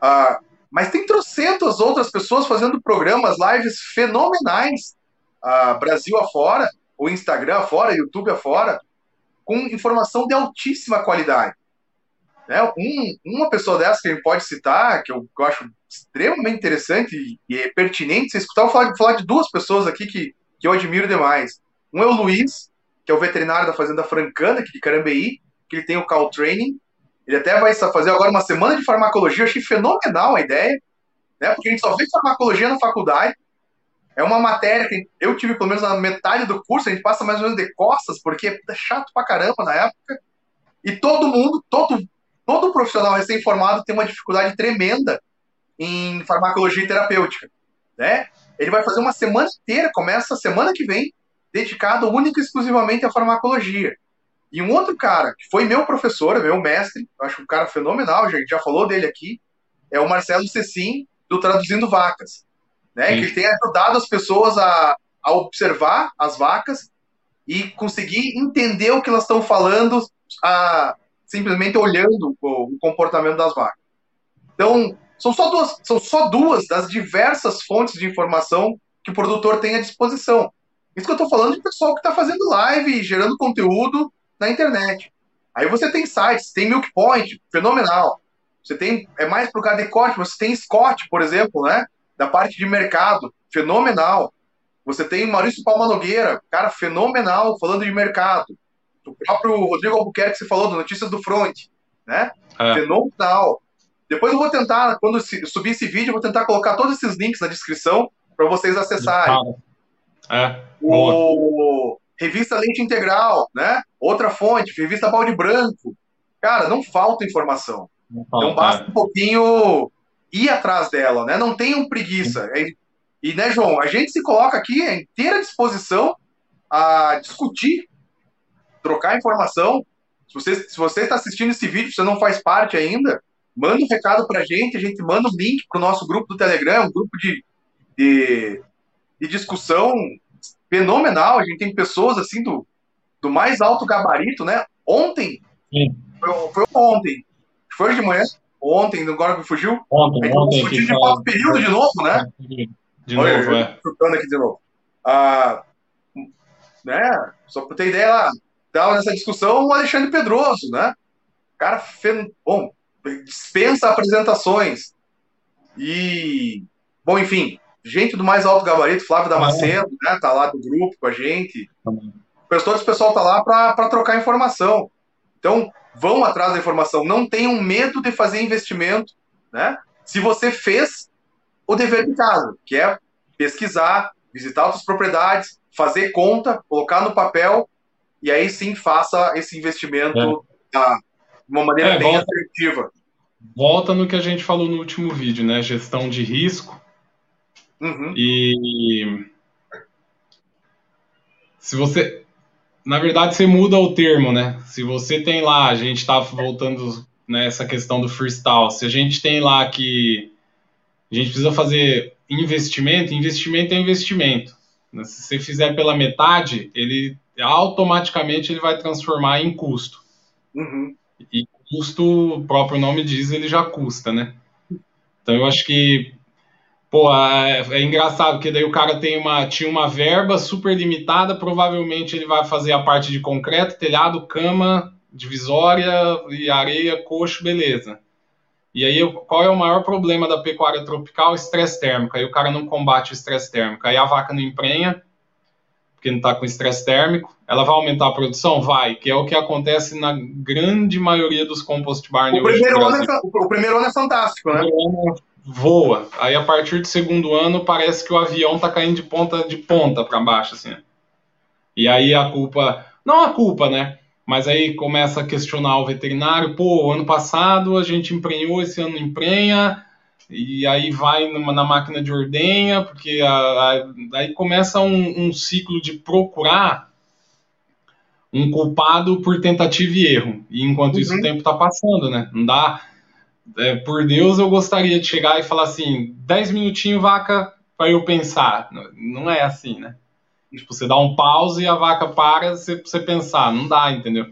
ah, mas tem trocentas outras pessoas fazendo programas, lives fenomenais, ah, Brasil afora, o Instagram afora, YouTube afora, com informação de altíssima qualidade. Né? Um, uma pessoa dessa que a gente pode citar, que eu, que eu acho extremamente interessante e, e pertinente você escutar, eu falar, falar de duas pessoas aqui que, que eu admiro demais. Um é o Luiz, que é o veterinário da Fazenda Francana, aqui de Carambeí, que ele tem o Call Training. Ele até vai fazer agora uma semana de farmacologia, eu achei fenomenal a ideia, né? porque a gente só vê farmacologia na faculdade, é uma matéria que eu tive pelo menos na metade do curso, a gente passa mais ou menos de costas, porque é chato pra caramba na época. E todo mundo, todo, todo profissional recém-formado tem uma dificuldade tremenda em farmacologia terapêutica. Né? Ele vai fazer uma semana inteira, começa a semana que vem, dedicado única e exclusivamente à farmacologia. E um outro cara, que foi meu professor, meu mestre, acho um cara fenomenal, a gente já falou dele aqui, é o Marcelo Cecim, do Traduzindo Vacas né? Sim. Que tem ajudado as pessoas a, a observar as vacas e conseguir entender o que elas estão falando a, simplesmente olhando o, o, comportamento das vacas. Então, são só, duas, são só duas das diversas fontes de informação que o produtor tem à disposição. Isso que eu estou falando de pessoal que está fazendo live, gerando conteúdo na internet. Aí você tem sites, tem Milk Point, fenomenal. Você tem, é mais para o cara de corte, você tem Scott, por exemplo, né? da parte de mercado, fenomenal. Você tem Maurício Palma Nogueira, cara fenomenal, falando de mercado. O próprio Rodrigo Albuquerque que você falou, do Notícias do Front, né? É. Fenomenal. Depois eu vou tentar, quando subir esse vídeo, eu vou tentar colocar todos esses links na descrição para vocês acessarem. É. O Revista Leite Integral, né? Outra fonte, Revista Balde Branco. Cara, não falta informação. Não, falta, então basta é. um pouquinho ir atrás dela, né? Não tenham preguiça. E, e, né, João, a gente se coloca aqui à inteira disposição a discutir, trocar informação. Se você, se você está assistindo esse vídeo, você não faz parte ainda, manda um recado para a gente, a gente manda um link para o nosso grupo do Telegram, um grupo de, de, de, discussão fenomenal. A gente tem pessoas assim do, do mais alto gabarito, né? Ontem, foi, foi ontem, foi de manhã, ontem, agora me fugiu. Ontem, ontem. Fugiu de quatro período de novo, né? De Olha, novo, é. Chutando aqui de novo. Ah, né? Só pra ter ideia lá, tava nessa discussão o Alexandre Pedroso, né? Cara, fen... bom, dispensa apresentações. E, bom, enfim, gente do mais alto gabarito, Flávio Damasceno, ah, é. né? Tá lá do grupo com a gente. Também. Todo esse pessoal tá lá para trocar informação. Então, vão atrás da informação, não tenham medo de fazer investimento, né? Se você fez o dever de casa, que é pesquisar, visitar outras propriedades, fazer conta, colocar no papel e aí sim faça esse investimento é. de uma maneira é, bem volta, assertiva. Volta no que a gente falou no último vídeo, né? Gestão de risco. Uhum. E se você na verdade, você muda o termo, né? Se você tem lá, a gente está voltando nessa questão do freestyle, se a gente tem lá que a gente precisa fazer investimento, investimento é investimento. Né? Se você fizer pela metade, ele automaticamente ele vai transformar em custo. Uhum. E custo, o próprio nome diz, ele já custa, né? Então eu acho que Pô, é, é, engraçado, porque daí o cara tem uma, tinha uma verba super limitada, provavelmente ele vai fazer a parte de concreto, telhado, cama, divisória e areia, coxo, beleza. E aí, qual é o maior problema da pecuária tropical? Estresse térmico. Aí o cara não combate o estresse térmico. Aí a vaca não emprenha, porque não está com estresse térmico. Ela vai aumentar a produção? Vai, que é o que acontece na grande maioria dos compost barn. O primeiro, ano é, o primeiro ano é fantástico, né? voa. Aí a partir do segundo ano parece que o avião tá caindo de ponta de ponta para baixo, assim. E aí a culpa, não a culpa, né? Mas aí começa a questionar o veterinário, pô, ano passado a gente emprenhou, esse ano emprenha, e aí vai numa, na máquina de ordenha, porque a, a, aí começa um, um ciclo de procurar um culpado por tentativa e erro. E enquanto uhum. isso o tempo está passando, né? Não dá. É, por Deus, eu gostaria de chegar e falar assim: 10 minutinhos, vaca, para eu pensar. Não é assim, né? Tipo, você dá um pause e a vaca para você, você pensar. Não dá, entendeu?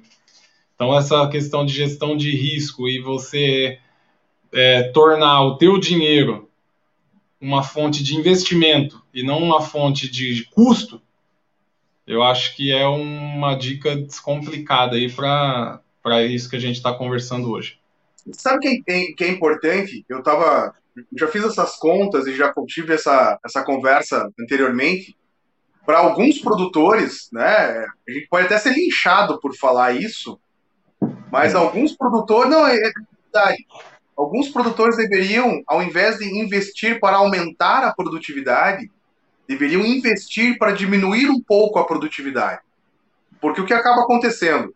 Então, essa questão de gestão de risco e você é, tornar o teu dinheiro uma fonte de investimento e não uma fonte de custo, eu acho que é uma dica descomplicada aí para isso que a gente está conversando hoje. Sabe que é, que é importante? Eu tava, já fiz essas contas e já tive essa, essa conversa anteriormente. Para alguns produtores, né, a gente pode até ser linchado por falar isso, mas alguns produtores, não, é, é verdade. Alguns produtores deveriam, ao invés de investir para aumentar a produtividade, deveriam investir para diminuir um pouco a produtividade. Porque o que acaba acontecendo?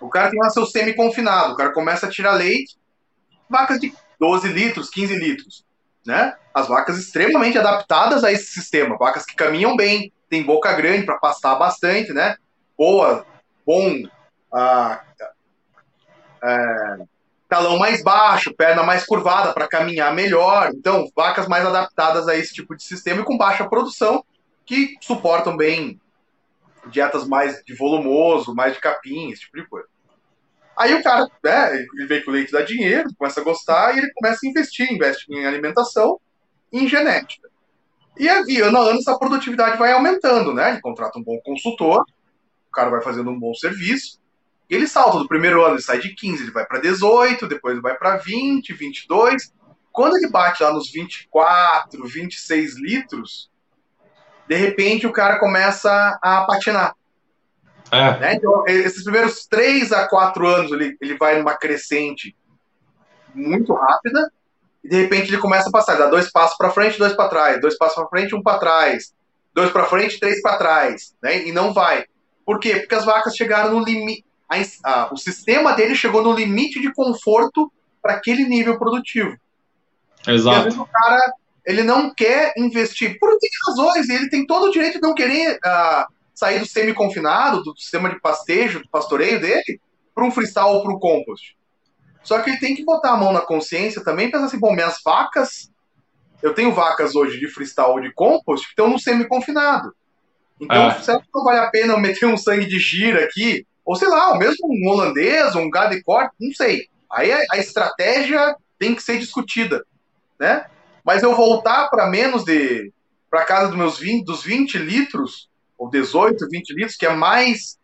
O cara tem lá seu semi-confinado, o cara começa a tirar leite, vacas de 12 litros, 15 litros, né? As vacas extremamente adaptadas a esse sistema, vacas que caminham bem, tem boca grande para pastar bastante, né? Boa, bom, ah, é, talão mais baixo, perna mais curvada para caminhar melhor. Então, vacas mais adaptadas a esse tipo de sistema e com baixa produção, que suportam bem dietas mais de volumoso, mais de capim, esse tipo de coisa. Aí o cara, né, ele vê que o leite dá dinheiro, começa a gostar e ele começa a investir, investe em alimentação e em genética. E aí, ano a ano, essa produtividade vai aumentando, né? Ele contrata um bom consultor, o cara vai fazendo um bom serviço, e ele salta do primeiro ano, ele sai de 15, ele vai para 18, depois ele vai para 20, 22. Quando ele bate lá nos 24, 26 litros, de repente o cara começa a patinar. É. Né? Então, esses primeiros 3 a 4 anos ele, ele vai numa crescente muito rápida, e de repente ele começa a passar, dá dois passos para frente, dois para trás, dois passos para frente, um para trás, dois para frente, três para trás, né? E não vai. Por quê? Porque as vacas chegaram no limite, a, a, o sistema dele chegou no limite de conforto para aquele nível produtivo. Exato. E às vezes o cara ele não quer investir por N razões, e ele tem todo o direito de não querer uh, sair do semi-confinado, do sistema de pastejo, do pastoreio dele, para um freestyle ou para um compost. Só que ele tem que botar a mão na consciência também e pensar assim, bom, minhas vacas, eu tenho vacas hoje de freestyle ou de compost que estão no semi-confinado. Então, é. será que não vale a pena eu meter um sangue de gira aqui ou sei lá, o mesmo um holandês, um gado de corte, não sei. Aí a, estratégia tem que ser discutida, né? Mas eu voltar para menos de para casa dos meus 20, dos 20 litros ou 18, 20 litros, que é mais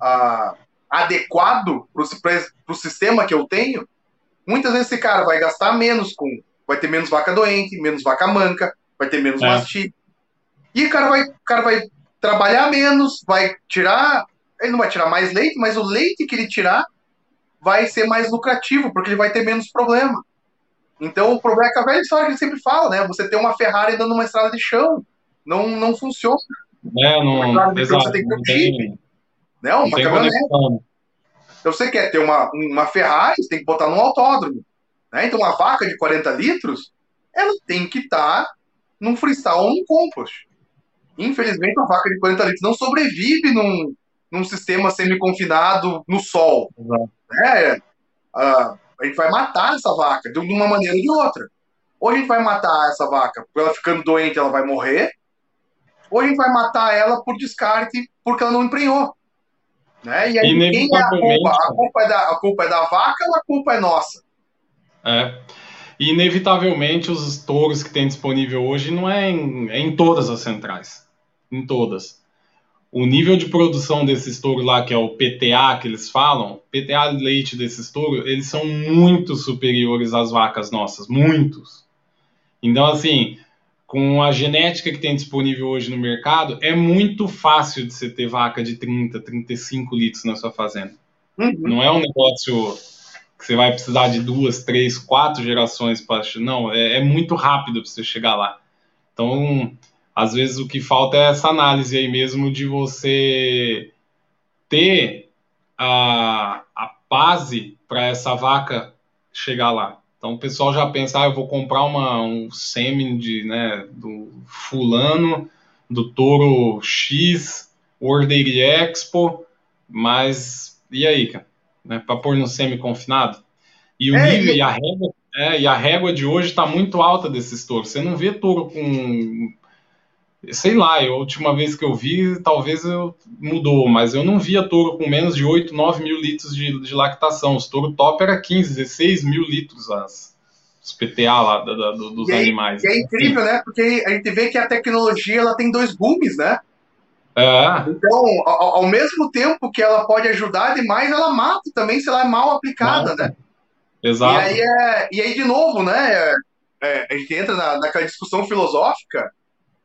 ah, adequado para o sistema que eu tenho, muitas vezes esse cara vai gastar menos com. Vai ter menos vaca doente, menos vaca manca, vai ter menos é. mastigo. E o cara vai, o cara vai trabalhar menos, vai tirar ele não vai tirar mais leite, mas o leite que ele tirar vai ser mais lucrativo, porque ele vai ter menos problema. Então, o problema é que a velha história que ele sempre fala, né? Você tem uma Ferrari andando numa estrada de chão. Não, não funciona. É, não, exato, você tem que ter um Jeep. Né? Uma caminhonete. Então, você quer ter uma, uma Ferrari, você tem que botar num autódromo. Né? Então, uma vaca de 40 litros, ela tem que estar tá num freestyle ou num compost. Infelizmente, uma vaca de 40 litros não sobrevive num, num sistema semi-confinado no sol. Uhum. É, a, a gente vai matar essa vaca de uma maneira ou de outra. Ou a gente vai matar essa vaca porque ela ficando doente, ela vai morrer, ou a gente vai matar ela por descarte porque ela não emprenhou. Né? E aí, quem é a culpa? A culpa é, da, a culpa é da vaca ou a culpa é nossa? É. E inevitavelmente os touros que tem disponível hoje não é em, é em todas as centrais. Em todas o nível de produção desse touro lá, que é o PTA que eles falam, PTA leite desse touro, eles são muito superiores às vacas nossas, muitos. Então, assim, com a genética que tem disponível hoje no mercado, é muito fácil de você ter vaca de 30, 35 litros na sua fazenda. Uhum. Não é um negócio que você vai precisar de duas, três, quatro gerações para. Não, é, é, muito rápido para você chegar lá. Então, às vezes o que falta é essa análise aí mesmo de você ter a, a base para essa vaca chegar lá. Então o pessoal já pensa, ah, eu vou comprar uma, um sêmen de, né, do fulano, do touro X, World Dairy Expo, mas e aí, cara? Né, para pôr no semi-confinado? E o é, nível e a régua, é, e a régua de hoje está muito alta desses touros. Você não vê touro com sei lá, a última vez que eu vi, talvez eu, mudou, mas eu não via touro com menos de 8, 9 mil litros de, de lactação. Os touro top era 15, 16 mil litros as, os PTA lá da, da, dos e animais. E é incrível, né? Porque a gente vê que a tecnologia ela tem dois booms, né? É. Então, ao, ao, mesmo tempo que ela pode ajudar demais, ela mata também se ela é mal aplicada, mata. né? Exato. E aí, é, e aí, de novo, né? É, é a gente entra na, naquela discussão filosófica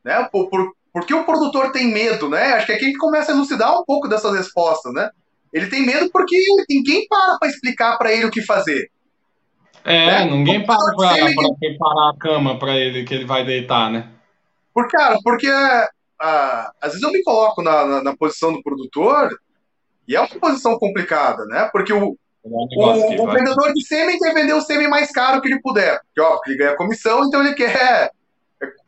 né? Por, por, por que o produtor tem medo, né? Acho que aqui a gente começa a elucidar um pouco dessas respostas, né? Ele tem medo porque ninguém para para explicar para ele o que fazer. É, né? ninguém para para preparar a cama para ele que ele vai deitar, né? Por, cara, porque ah, às vezes eu me coloco na, na, na, posição do produtor e é uma posição complicada, né? Porque o, é o, o vendedor de sêmen quer vender o sêmen mais caro que ele puder. Porque, ó, ele ganha comissão, então ele quer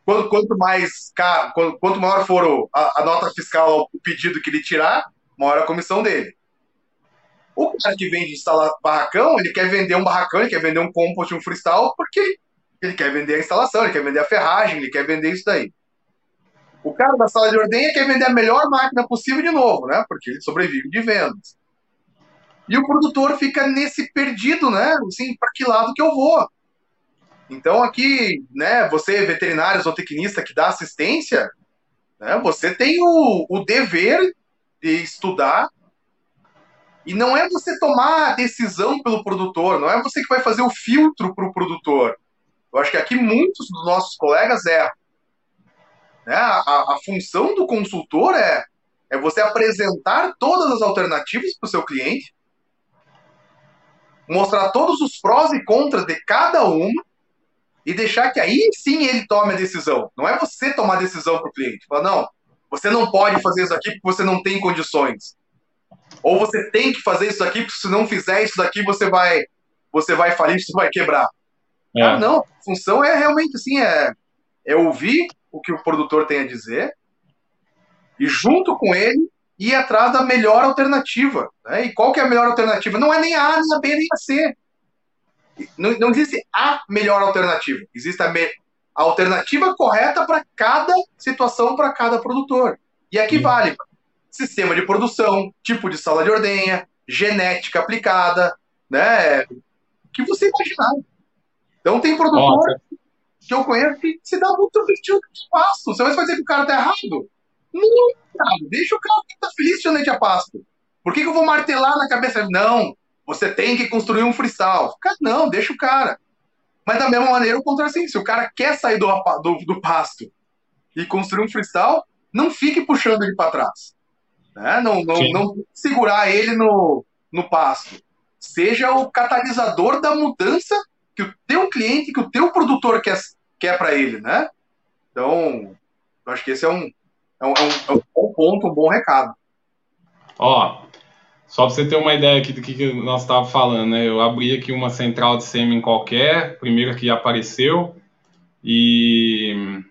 quanto, quanto mais quanto, quanto maior for a, a, nota fiscal, o pedido que ele tirar, maior a comissão dele. O cara que vende instalar barracão, ele quer vender um barracão, ele quer vender um compost, um freestyle, porque ele quer vender a instalação, ele quer vender a ferragem, ele quer vender isso daí. O cara da sala de ordenha quer vender a melhor máquina possível de novo, né? Porque ele sobrevive de vendas. E o produtor fica nesse perdido, né? Assim, para que lado que eu vou? Então aqui, né, você veterinário ou tecnista que dá assistência, né, você tem o, o dever de estudar e não é você tomar a decisão pelo produtor, não é você que vai fazer o filtro para o produtor. Eu acho que aqui muitos dos nossos colegas erram. Né? A, a função do consultor é, é você apresentar todas as alternativas para o seu cliente, mostrar todos os prós e contras de cada uma, e deixar que aí sim ele tome a decisão. Não é você tomar a decisão para o cliente. Falar, não, você não pode fazer isso aqui porque você não tem condições. Ou você tem que fazer isso aqui porque se não fizer isso daqui você vai você vai falir, você vai quebrar. É. Ah, não, a função é realmente assim, é, é ouvir o que o produtor tem a dizer e junto com ele ir atrás da melhor alternativa. Né? E qual que é a melhor alternativa? Não é nem a A, nem a B, nem a C. Não, não existe a melhor alternativa. Existe a, me, a alternativa correta para cada situação, para cada produtor. E aqui vale sistema de produção, tipo de sala de ordenha, genética aplicada, né? O que você imaginar. Então tem produtor Nossa. que eu conheço que se dá muito vestido de pasto. Você vai fazer que o cara tá errado? Não, cara. Deixa o cara que tá feliz de a pasto. Por que, que eu vou martelar na cabeça? Não, você tem que construir um freestyle. Cara, não, deixa o cara. Mas da mesma maneira, o contrário assim, se o cara quer sair do, do, do pasto e construir um freestyle, não fique puxando ele para trás. Né? Não, não, não segurar ele no, no pasto. Seja o catalisador da mudança que o teu cliente, que o teu produtor quer, quer para ele, né? Então, eu acho que esse é um, é um, é um, bom ponto, um bom recado. Ó, só para você ter uma ideia aqui do que, que nós estávamos falando, né? Eu abri aqui uma central de sêmen qualquer, primeiro que apareceu, e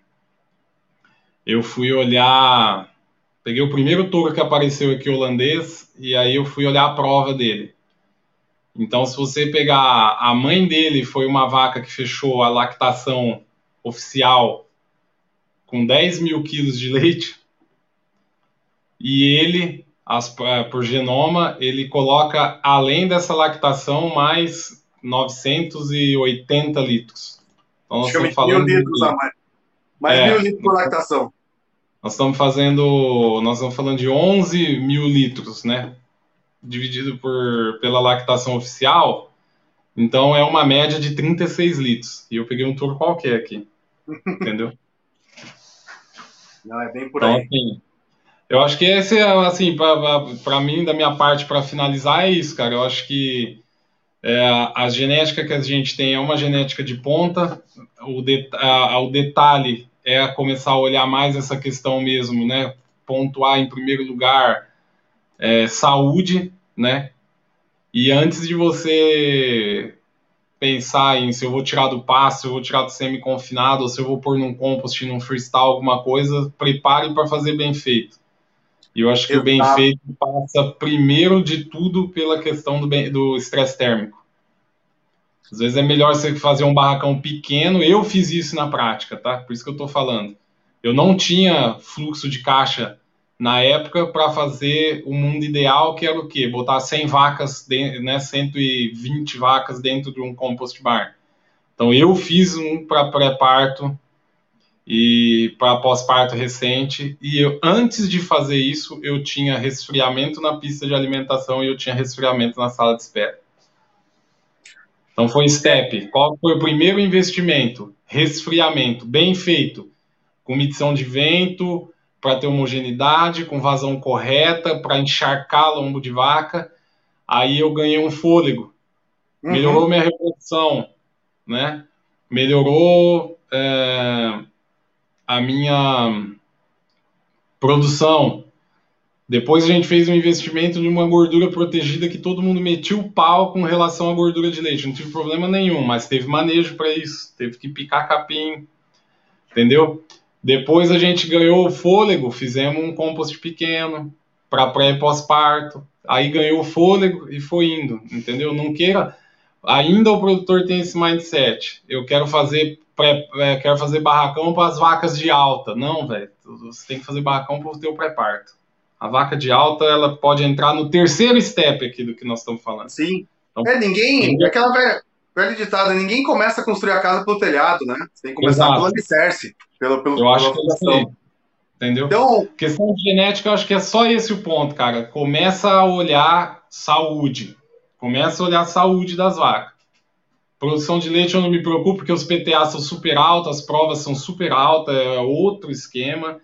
eu fui olhar, peguei o primeiro touro que apareceu aqui holandês, e aí eu fui olhar a prova dele. Então, se você pegar a mãe dele, foi uma vaca que fechou a lactação oficial com 10 mil quilos de leite, e ele as, é, por genoma, ele coloca, além dessa lactação, mais 980 litros. Então, nós estamos falando mil litros de, a mais. Mais é, mil litros por lactação. Nós estamos fazendo, nós estamos falando de 11 mil litros, né? Dividido por, pela lactação oficial, então é uma média de 36 litros. E eu peguei um touro qualquer aqui, entendeu? Não, é bem por então, aí. Assim, eu acho que esse, assim, para mim, da minha parte, para finalizar, é isso, cara. Eu acho que é, a genética que a gente tem é uma genética de ponta. O, de, a, o detalhe é começar a olhar mais essa questão mesmo, né? Pontuar em primeiro lugar é, saúde, né? E antes de você pensar em se eu vou tirar do passe, se eu vou tirar do semi-confinado, ou se eu vou pôr num compost, num freestyle, alguma coisa, prepare para fazer bem feito. E eu acho que Exato. o bem feito passa primeiro de tudo pela questão do estresse térmico. Às vezes é melhor você fazer um barracão pequeno. Eu fiz isso na prática, tá? Por isso que eu estou falando. Eu não tinha fluxo de caixa na época para fazer o mundo ideal, que era o quê? Botar 100 vacas, né, 120 vacas dentro de um compost bar. Então eu fiz um para pré-parto e para pós-parto recente e eu antes de fazer isso eu tinha resfriamento na pista de alimentação e eu tinha resfriamento na sala de espera. Então foi step. Qual foi o primeiro investimento? Resfriamento, bem feito, com medição de vento para ter homogeneidade, com vazão correta, para encharcar lombo de vaca. Aí eu ganhei um fôlego, uhum. melhorou minha reprodução, né? Melhorou é, a minha produção, depois a gente fez um investimento de uma gordura protegida que todo mundo metia o pau com relação à gordura de leite. Não tive problema nenhum, mas teve manejo para isso. Teve que picar capim, entendeu? Depois a gente ganhou o fôlego, fizemos um compost pequeno para pré e pós-parto. Aí ganhou o fôlego e foi indo, entendeu? Não queira. Ainda o produtor tem esse mindset. Eu quero fazer pré, é, quero fazer barracão para as vacas de alta. Não, velho. Você tem que fazer barracão para o teu pré-parto. A vaca de alta, ela pode entrar no terceiro step aqui do que nós estamos falando. Sim. Então, é, ninguém. Ninguém... Aquela velha, velha ditada, ninguém começa a construir a casa pelo telhado, né? Você tem que começar Exato. pelo alicerce. Pelo, pelo, eu acho que é aí. Entendeu? Então, questão de genética, eu acho que é só esse o ponto, cara. Começa a olhar saúde. Começa a olhar a saúde das vacas. Produção de leite eu não me preocupo, porque os PTA são super altos, as provas são super altas, é outro esquema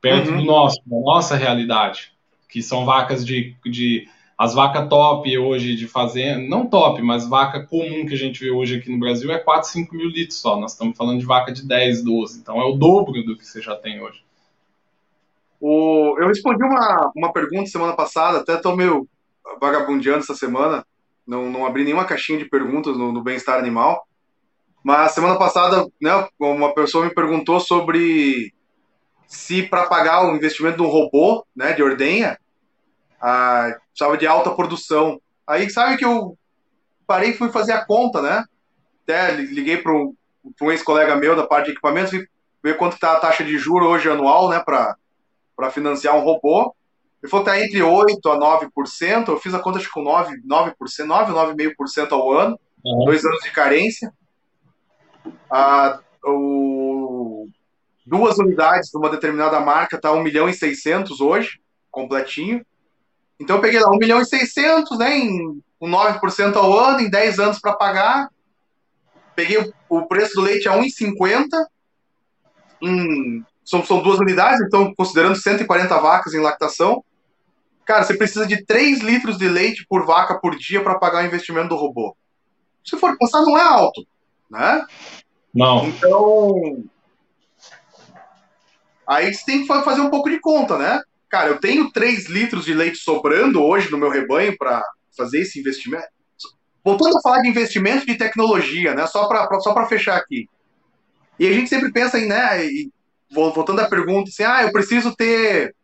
perto uhum. do nosso, da nossa realidade, que são vacas de, de as vacas top hoje de fazenda, não top, mas vaca comum que a gente vê hoje aqui no Brasil é 4, 5 mil litros só. Nós estamos falando de vaca de 10, 12. Então é o dobro do que você já tem hoje. O, eu respondi uma, uma pergunta semana passada, até estou meio vagabundeando essa semana. Não, não abri nenhuma caixinha de perguntas no, no bem-estar animal. Mas semana passada, né, uma pessoa me perguntou sobre se para pagar o investimento de um robô, né, de ordenha, ah, precisava de alta produção. Aí sabe que eu parei e fui fazer a conta, né? Até liguei para um, um ex-colega meu da parte de equipamentos e ver quanto está a taxa de juro hoje anual, né, para financiar um robô. Ele falou que está entre 8% a 9%. Eu fiz a conta acho, com 9%, 9%, 9, 9,5% ao ano, uhum. dois anos de carência. Ah, o, duas unidades de uma determinada marca tá 1 milhão e 600 hoje, completinho. Então eu peguei lá 1 milhão e 600, né, em com 9% ao ano, em 10 anos para pagar. Peguei o, o, preço do leite a 1,50. Em, são, são duas unidades, então considerando 140 vacas em lactação. Cara, você precisa de 3 litros de leite por vaca por dia para pagar o investimento do robô. Se for pensar, não é alto, né? Não. Então, Aí você tem que fazer um pouco de conta, né? Cara, eu tenho 3 litros de leite sobrando hoje no meu rebanho para fazer esse investimento. Voltando a falar de investimento de tecnologia, né? Só para só fechar aqui. E a gente sempre pensa em, né? E, voltando à pergunta, assim, ah, eu preciso ter.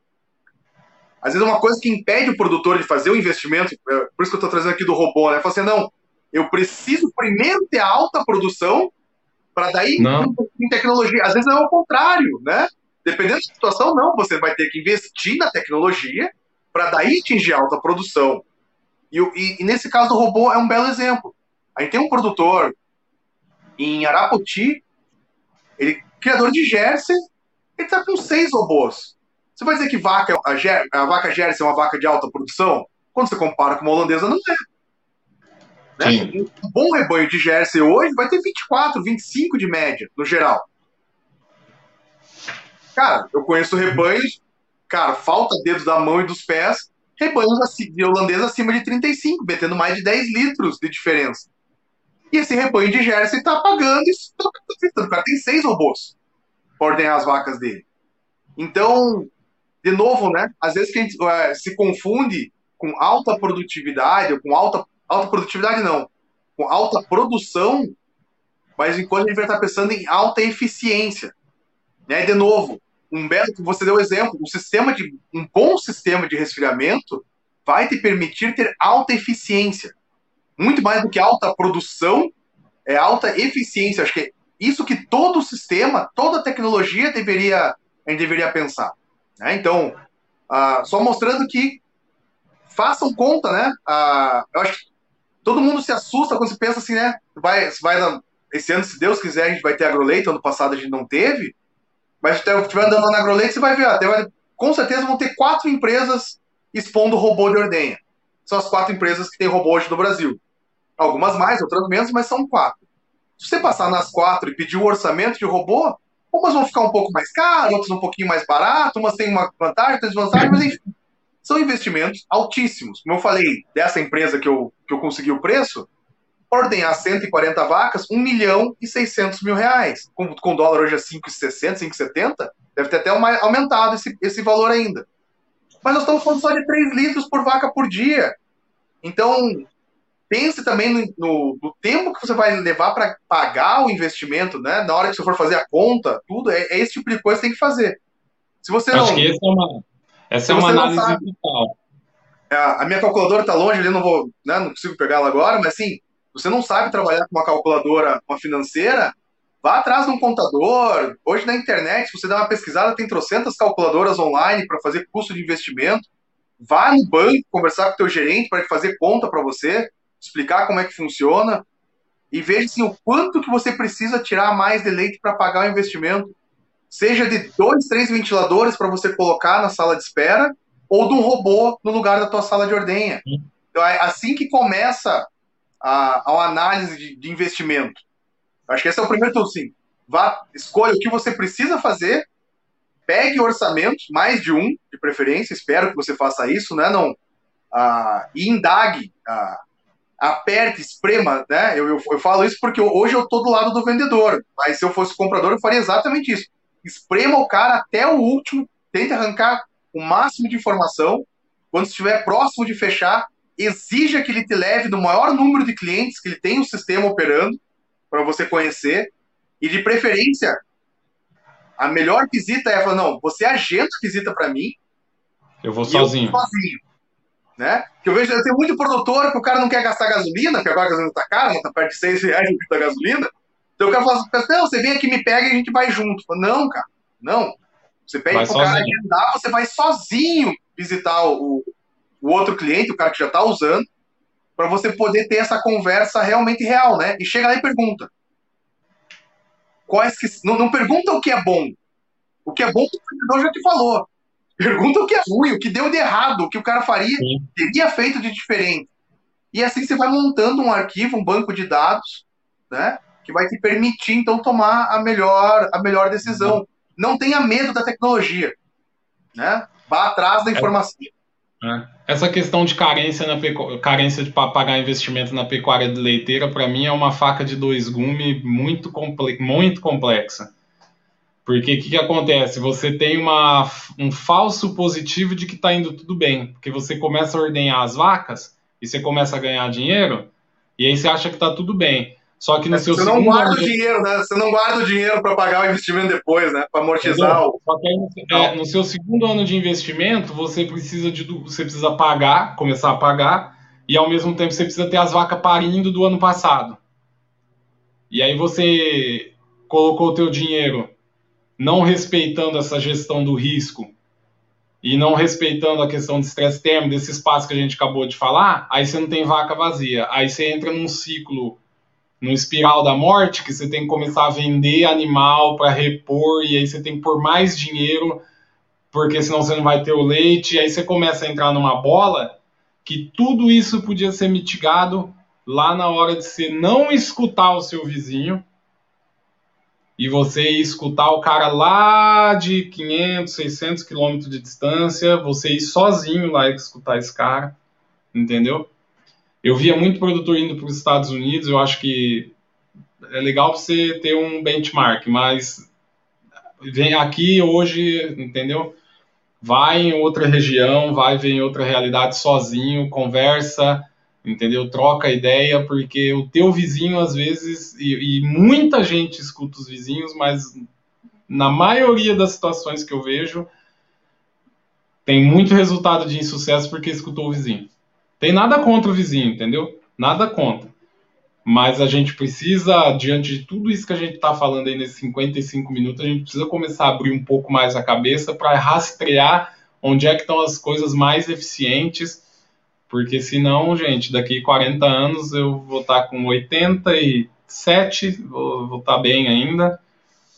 Às vezes, uma coisa que impede o produtor de fazer o investimento, é, por isso que eu estou trazendo aqui do robô, né? Fala assim, não, eu preciso primeiro ter alta produção para daí não. em tecnologia. Às vezes é o contrário, né? Dependendo da situação, não. Você vai ter que investir na tecnologia para daí atingir alta produção. E, e, e, nesse caso, o robô é um belo exemplo. A gente tem um produtor em Arapoti, ele criador de Jersey, ele está com seis robôs. Você vai dizer que vaca, a, Ger, a vaca Jersey é uma vaca de alta produção? Quando você compara com uma holandesa, não é. Né? Um bom rebanho de Jersey hoje vai ter 24, 25 de média, no geral. Cara, eu conheço rebanhos, cara, falta dedos da mão e dos pés, rebanhos de holandês acima de 35, metendo mais de 10 litros de diferença. E esse rebanho de Jersey tá pagando isso. O cara tem seis robôs para ordenhar as vacas dele. Então, de novo, né? Às vezes que a gente uh, se confunde com alta produtividade, ou com alta, alta produtividade não, com alta produção, mas enquanto a gente vai estar pensando em alta eficiência. Né? De novo, um belo que você deu exemplo, um sistema de um bom sistema de resfriamento vai te permitir ter alta eficiência. Muito mais do que alta produção, é alta eficiência. Acho que é isso que todo sistema, toda tecnologia deveria, a gente deveria pensar. Né? Então, uh, só mostrando que façam conta, né? Uh, eu acho que todo mundo se assusta quando se pensa assim, né? Vai, vai esse ano, se Deus quiser, a gente vai ter agroleite. Ano passado a gente não teve. Mas se estiver andando na agroleite, você vai ver, ó, com certeza vão ter quatro empresas expondo robô de ordenha. São as quatro empresas que têm robô hoje no Brasil. Algumas mais, outras menos, mas são quatro. Se você passar nas quatro e pedir o orçamento de robô, umas vão ficar um pouco mais caras, outras um pouquinho mais barato, umas têm uma vantagem, outras desvantagem, mas enfim, são investimentos altíssimos. Como eu falei, dessa empresa que eu, que eu consegui o preço, ordenhar 140 vacas, 1 milhão e 600 mil reais. Com, com dólar hoje é 5,60, 5,70, deve ter até uma, aumentado esse, esse valor ainda. Mas nós estamos falando só de 3 litros por vaca por dia. Então, pense também no, no, no tempo que você vai levar para pagar o investimento, né? Na hora que você for fazer a conta, tudo, é, é esse tipo de coisa que tem que fazer. Se você Acho não, que essa é uma, essa é uma análise vital. É, a minha calculadora está longe, ali não vou, né, não consigo pegar ela agora, mas assim, você não sabe trabalhar com uma calculadora, uma financeira, vá atrás de um contador. Hoje na internet, se você dá uma pesquisada, tem trocentas calculadoras online para fazer custo de investimento. Vá no banco conversar com o teu gerente para fazer conta para você, explicar como é que funciona e veja assim, o quanto que você precisa tirar mais de leite para pagar o investimento. Seja de dois, três ventiladores para você colocar na sala de espera ou de um robô no lugar da tua sala de ordenha. Então é assim que começa a, a análise de, de, investimento. Acho que esse é o primeiro tudo, sim. Vá, escolha o que você precisa fazer, pegue orçamentos, mais de um, de preferência, espero que você faça isso, né? Não, ah, e indague, ah, aperte, esprema, né? Eu, eu, eu, falo isso porque hoje eu estou do lado do vendedor, mas se eu fosse comprador, eu faria exatamente isso. Esprema o cara até o último, tente arrancar o máximo de informação. Quando estiver próximo de fechar, exija que ele te leve no maior número de clientes que ele tem o sistema operando para você conhecer e de preferência a melhor visita é falar não você agenda visita para mim eu vou sozinho eu vou sozinho né que eu vejo eu tenho muito produtor que o cara não quer gastar gasolina porque agora a gasolina tá cara está perto de seis reais da gasolina então o cara fala assim, não você vem aqui me pega e a gente vai junto falo, não cara não você pede para o cara agendar você vai sozinho visitar o, o outro cliente, o cara que já está usando, para você poder ter essa conversa realmente real, né? E chega lá e pergunta. Quais que. Não, não pergunta o que é bom. O que é bom, o vendedor já te falou. Pergunta o que é ruim, o que deu de errado, o que o cara faria, Sim. teria feito de diferente. E assim você vai montando um arquivo, um banco de dados, né? Que vai te permitir, então, tomar a melhor, a melhor decisão. Não tenha medo da tecnologia, né? Vá atrás da é. informação. É. Essa questão de carência na pecu... carência de pagar investimento na pecuária leiteira, para mim, é uma faca de dois gumes muito, comple... muito complexa. Porque o que, que, acontece? Você tem uma, um falso positivo de que está indo tudo bem. Porque você começa a ordenhar as vacas e você começa a ganhar dinheiro, e aí você acha que está tudo bem. Só que no é, seu você não guarda o dinheiro, né? Você não guarda o dinheiro para pagar o investimento depois, né? Para amortizar o. Só que aí, é, no seu segundo ano de investimento, você precisa de você precisa pagar, começar a pagar, e ao mesmo tempo você precisa ter as vacas parindo do ano passado. E aí você colocou o teu dinheiro não respeitando essa gestão do risco e não respeitando a questão de estresse térmico, desse espaço que a gente acabou de falar, aí você não tem vaca vazia. Aí você entra num ciclo no espiral da morte, que você tem que começar a vender animal para repor, e aí você tem que pôr mais dinheiro, porque senão você não vai ter o leite, e aí você começa a entrar numa bola que tudo isso podia ser mitigado lá na hora de você não escutar o seu vizinho e você escutar o cara lá de 500, 600 quilômetros de distância, você ir sozinho lá escutar esse cara, entendeu? Eu via muito produtor indo para os Estados Unidos, eu acho que é legal você ter um benchmark, mas vem aqui hoje, entendeu? Vai em outra região, vai ver em outra realidade sozinho, conversa, entendeu? Troca ideia, porque o teu vizinho, às vezes, e, e, muita gente escuta os vizinhos, mas na maioria das situações que eu vejo, tem muito resultado de insucesso porque escutou o vizinho. Tem nada contra o vizinho, entendeu? Nada contra. Mas a gente precisa, diante de tudo isso que a gente está falando aí nesses 55 minutos, a gente precisa começar a abrir um pouco mais a cabeça para rastrear onde é que estão as coisas mais eficientes porque senão, gente, daqui 40 anos eu vou estar com 87, vou, vou estar bem ainda.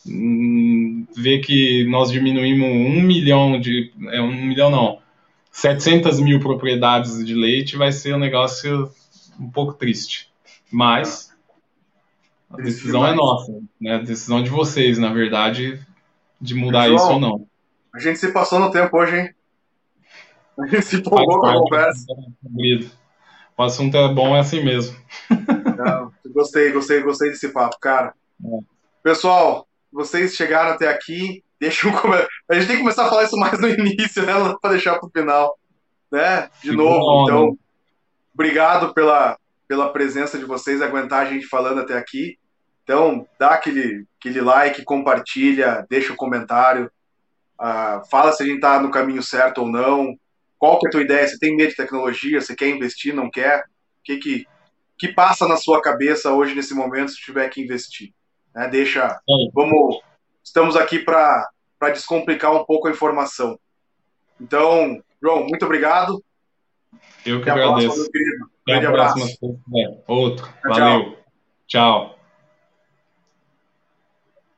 Hum, ver que nós diminuímos um milhão de. É, um milhão não. 700 mil propriedades de leite vai ser um negócio um pouco triste. Mas a decisão é nossa, né? A decisão de vocês, na verdade, de mudar isso ou não. A gente se passou no tempo hoje, hein? Se empolgou com a conversa. O assunto é bom, é assim mesmo. Não, gostei, gostei, gostei desse papo, cara. É. Pessoal, vocês chegaram até aqui, deixa um comentário. A gente tem que começar a falar isso mais no início, né? Para deixar para o final. Né? De Fico novo, bom, então, né? obrigado pela, pela presença de vocês, aguentar a gente falando até aqui. Então, dá aquele, aquele like, compartilha, deixa um comentário, uh, fala se a gente está no caminho certo ou não, qual que é a tua ideia? Você tem medo de tecnologia? Você quer investir? Não quer? O que que, que passa na sua cabeça hoje nesse momento se tiver que investir? Né? Deixa, vamos, estamos aqui para descomplicar um pouco a informação. Então, João, muito obrigado. Eu que Até agradeço. Próxima. Até Grande abraço. Próxima. Outro. Valeu. tchau. tchau.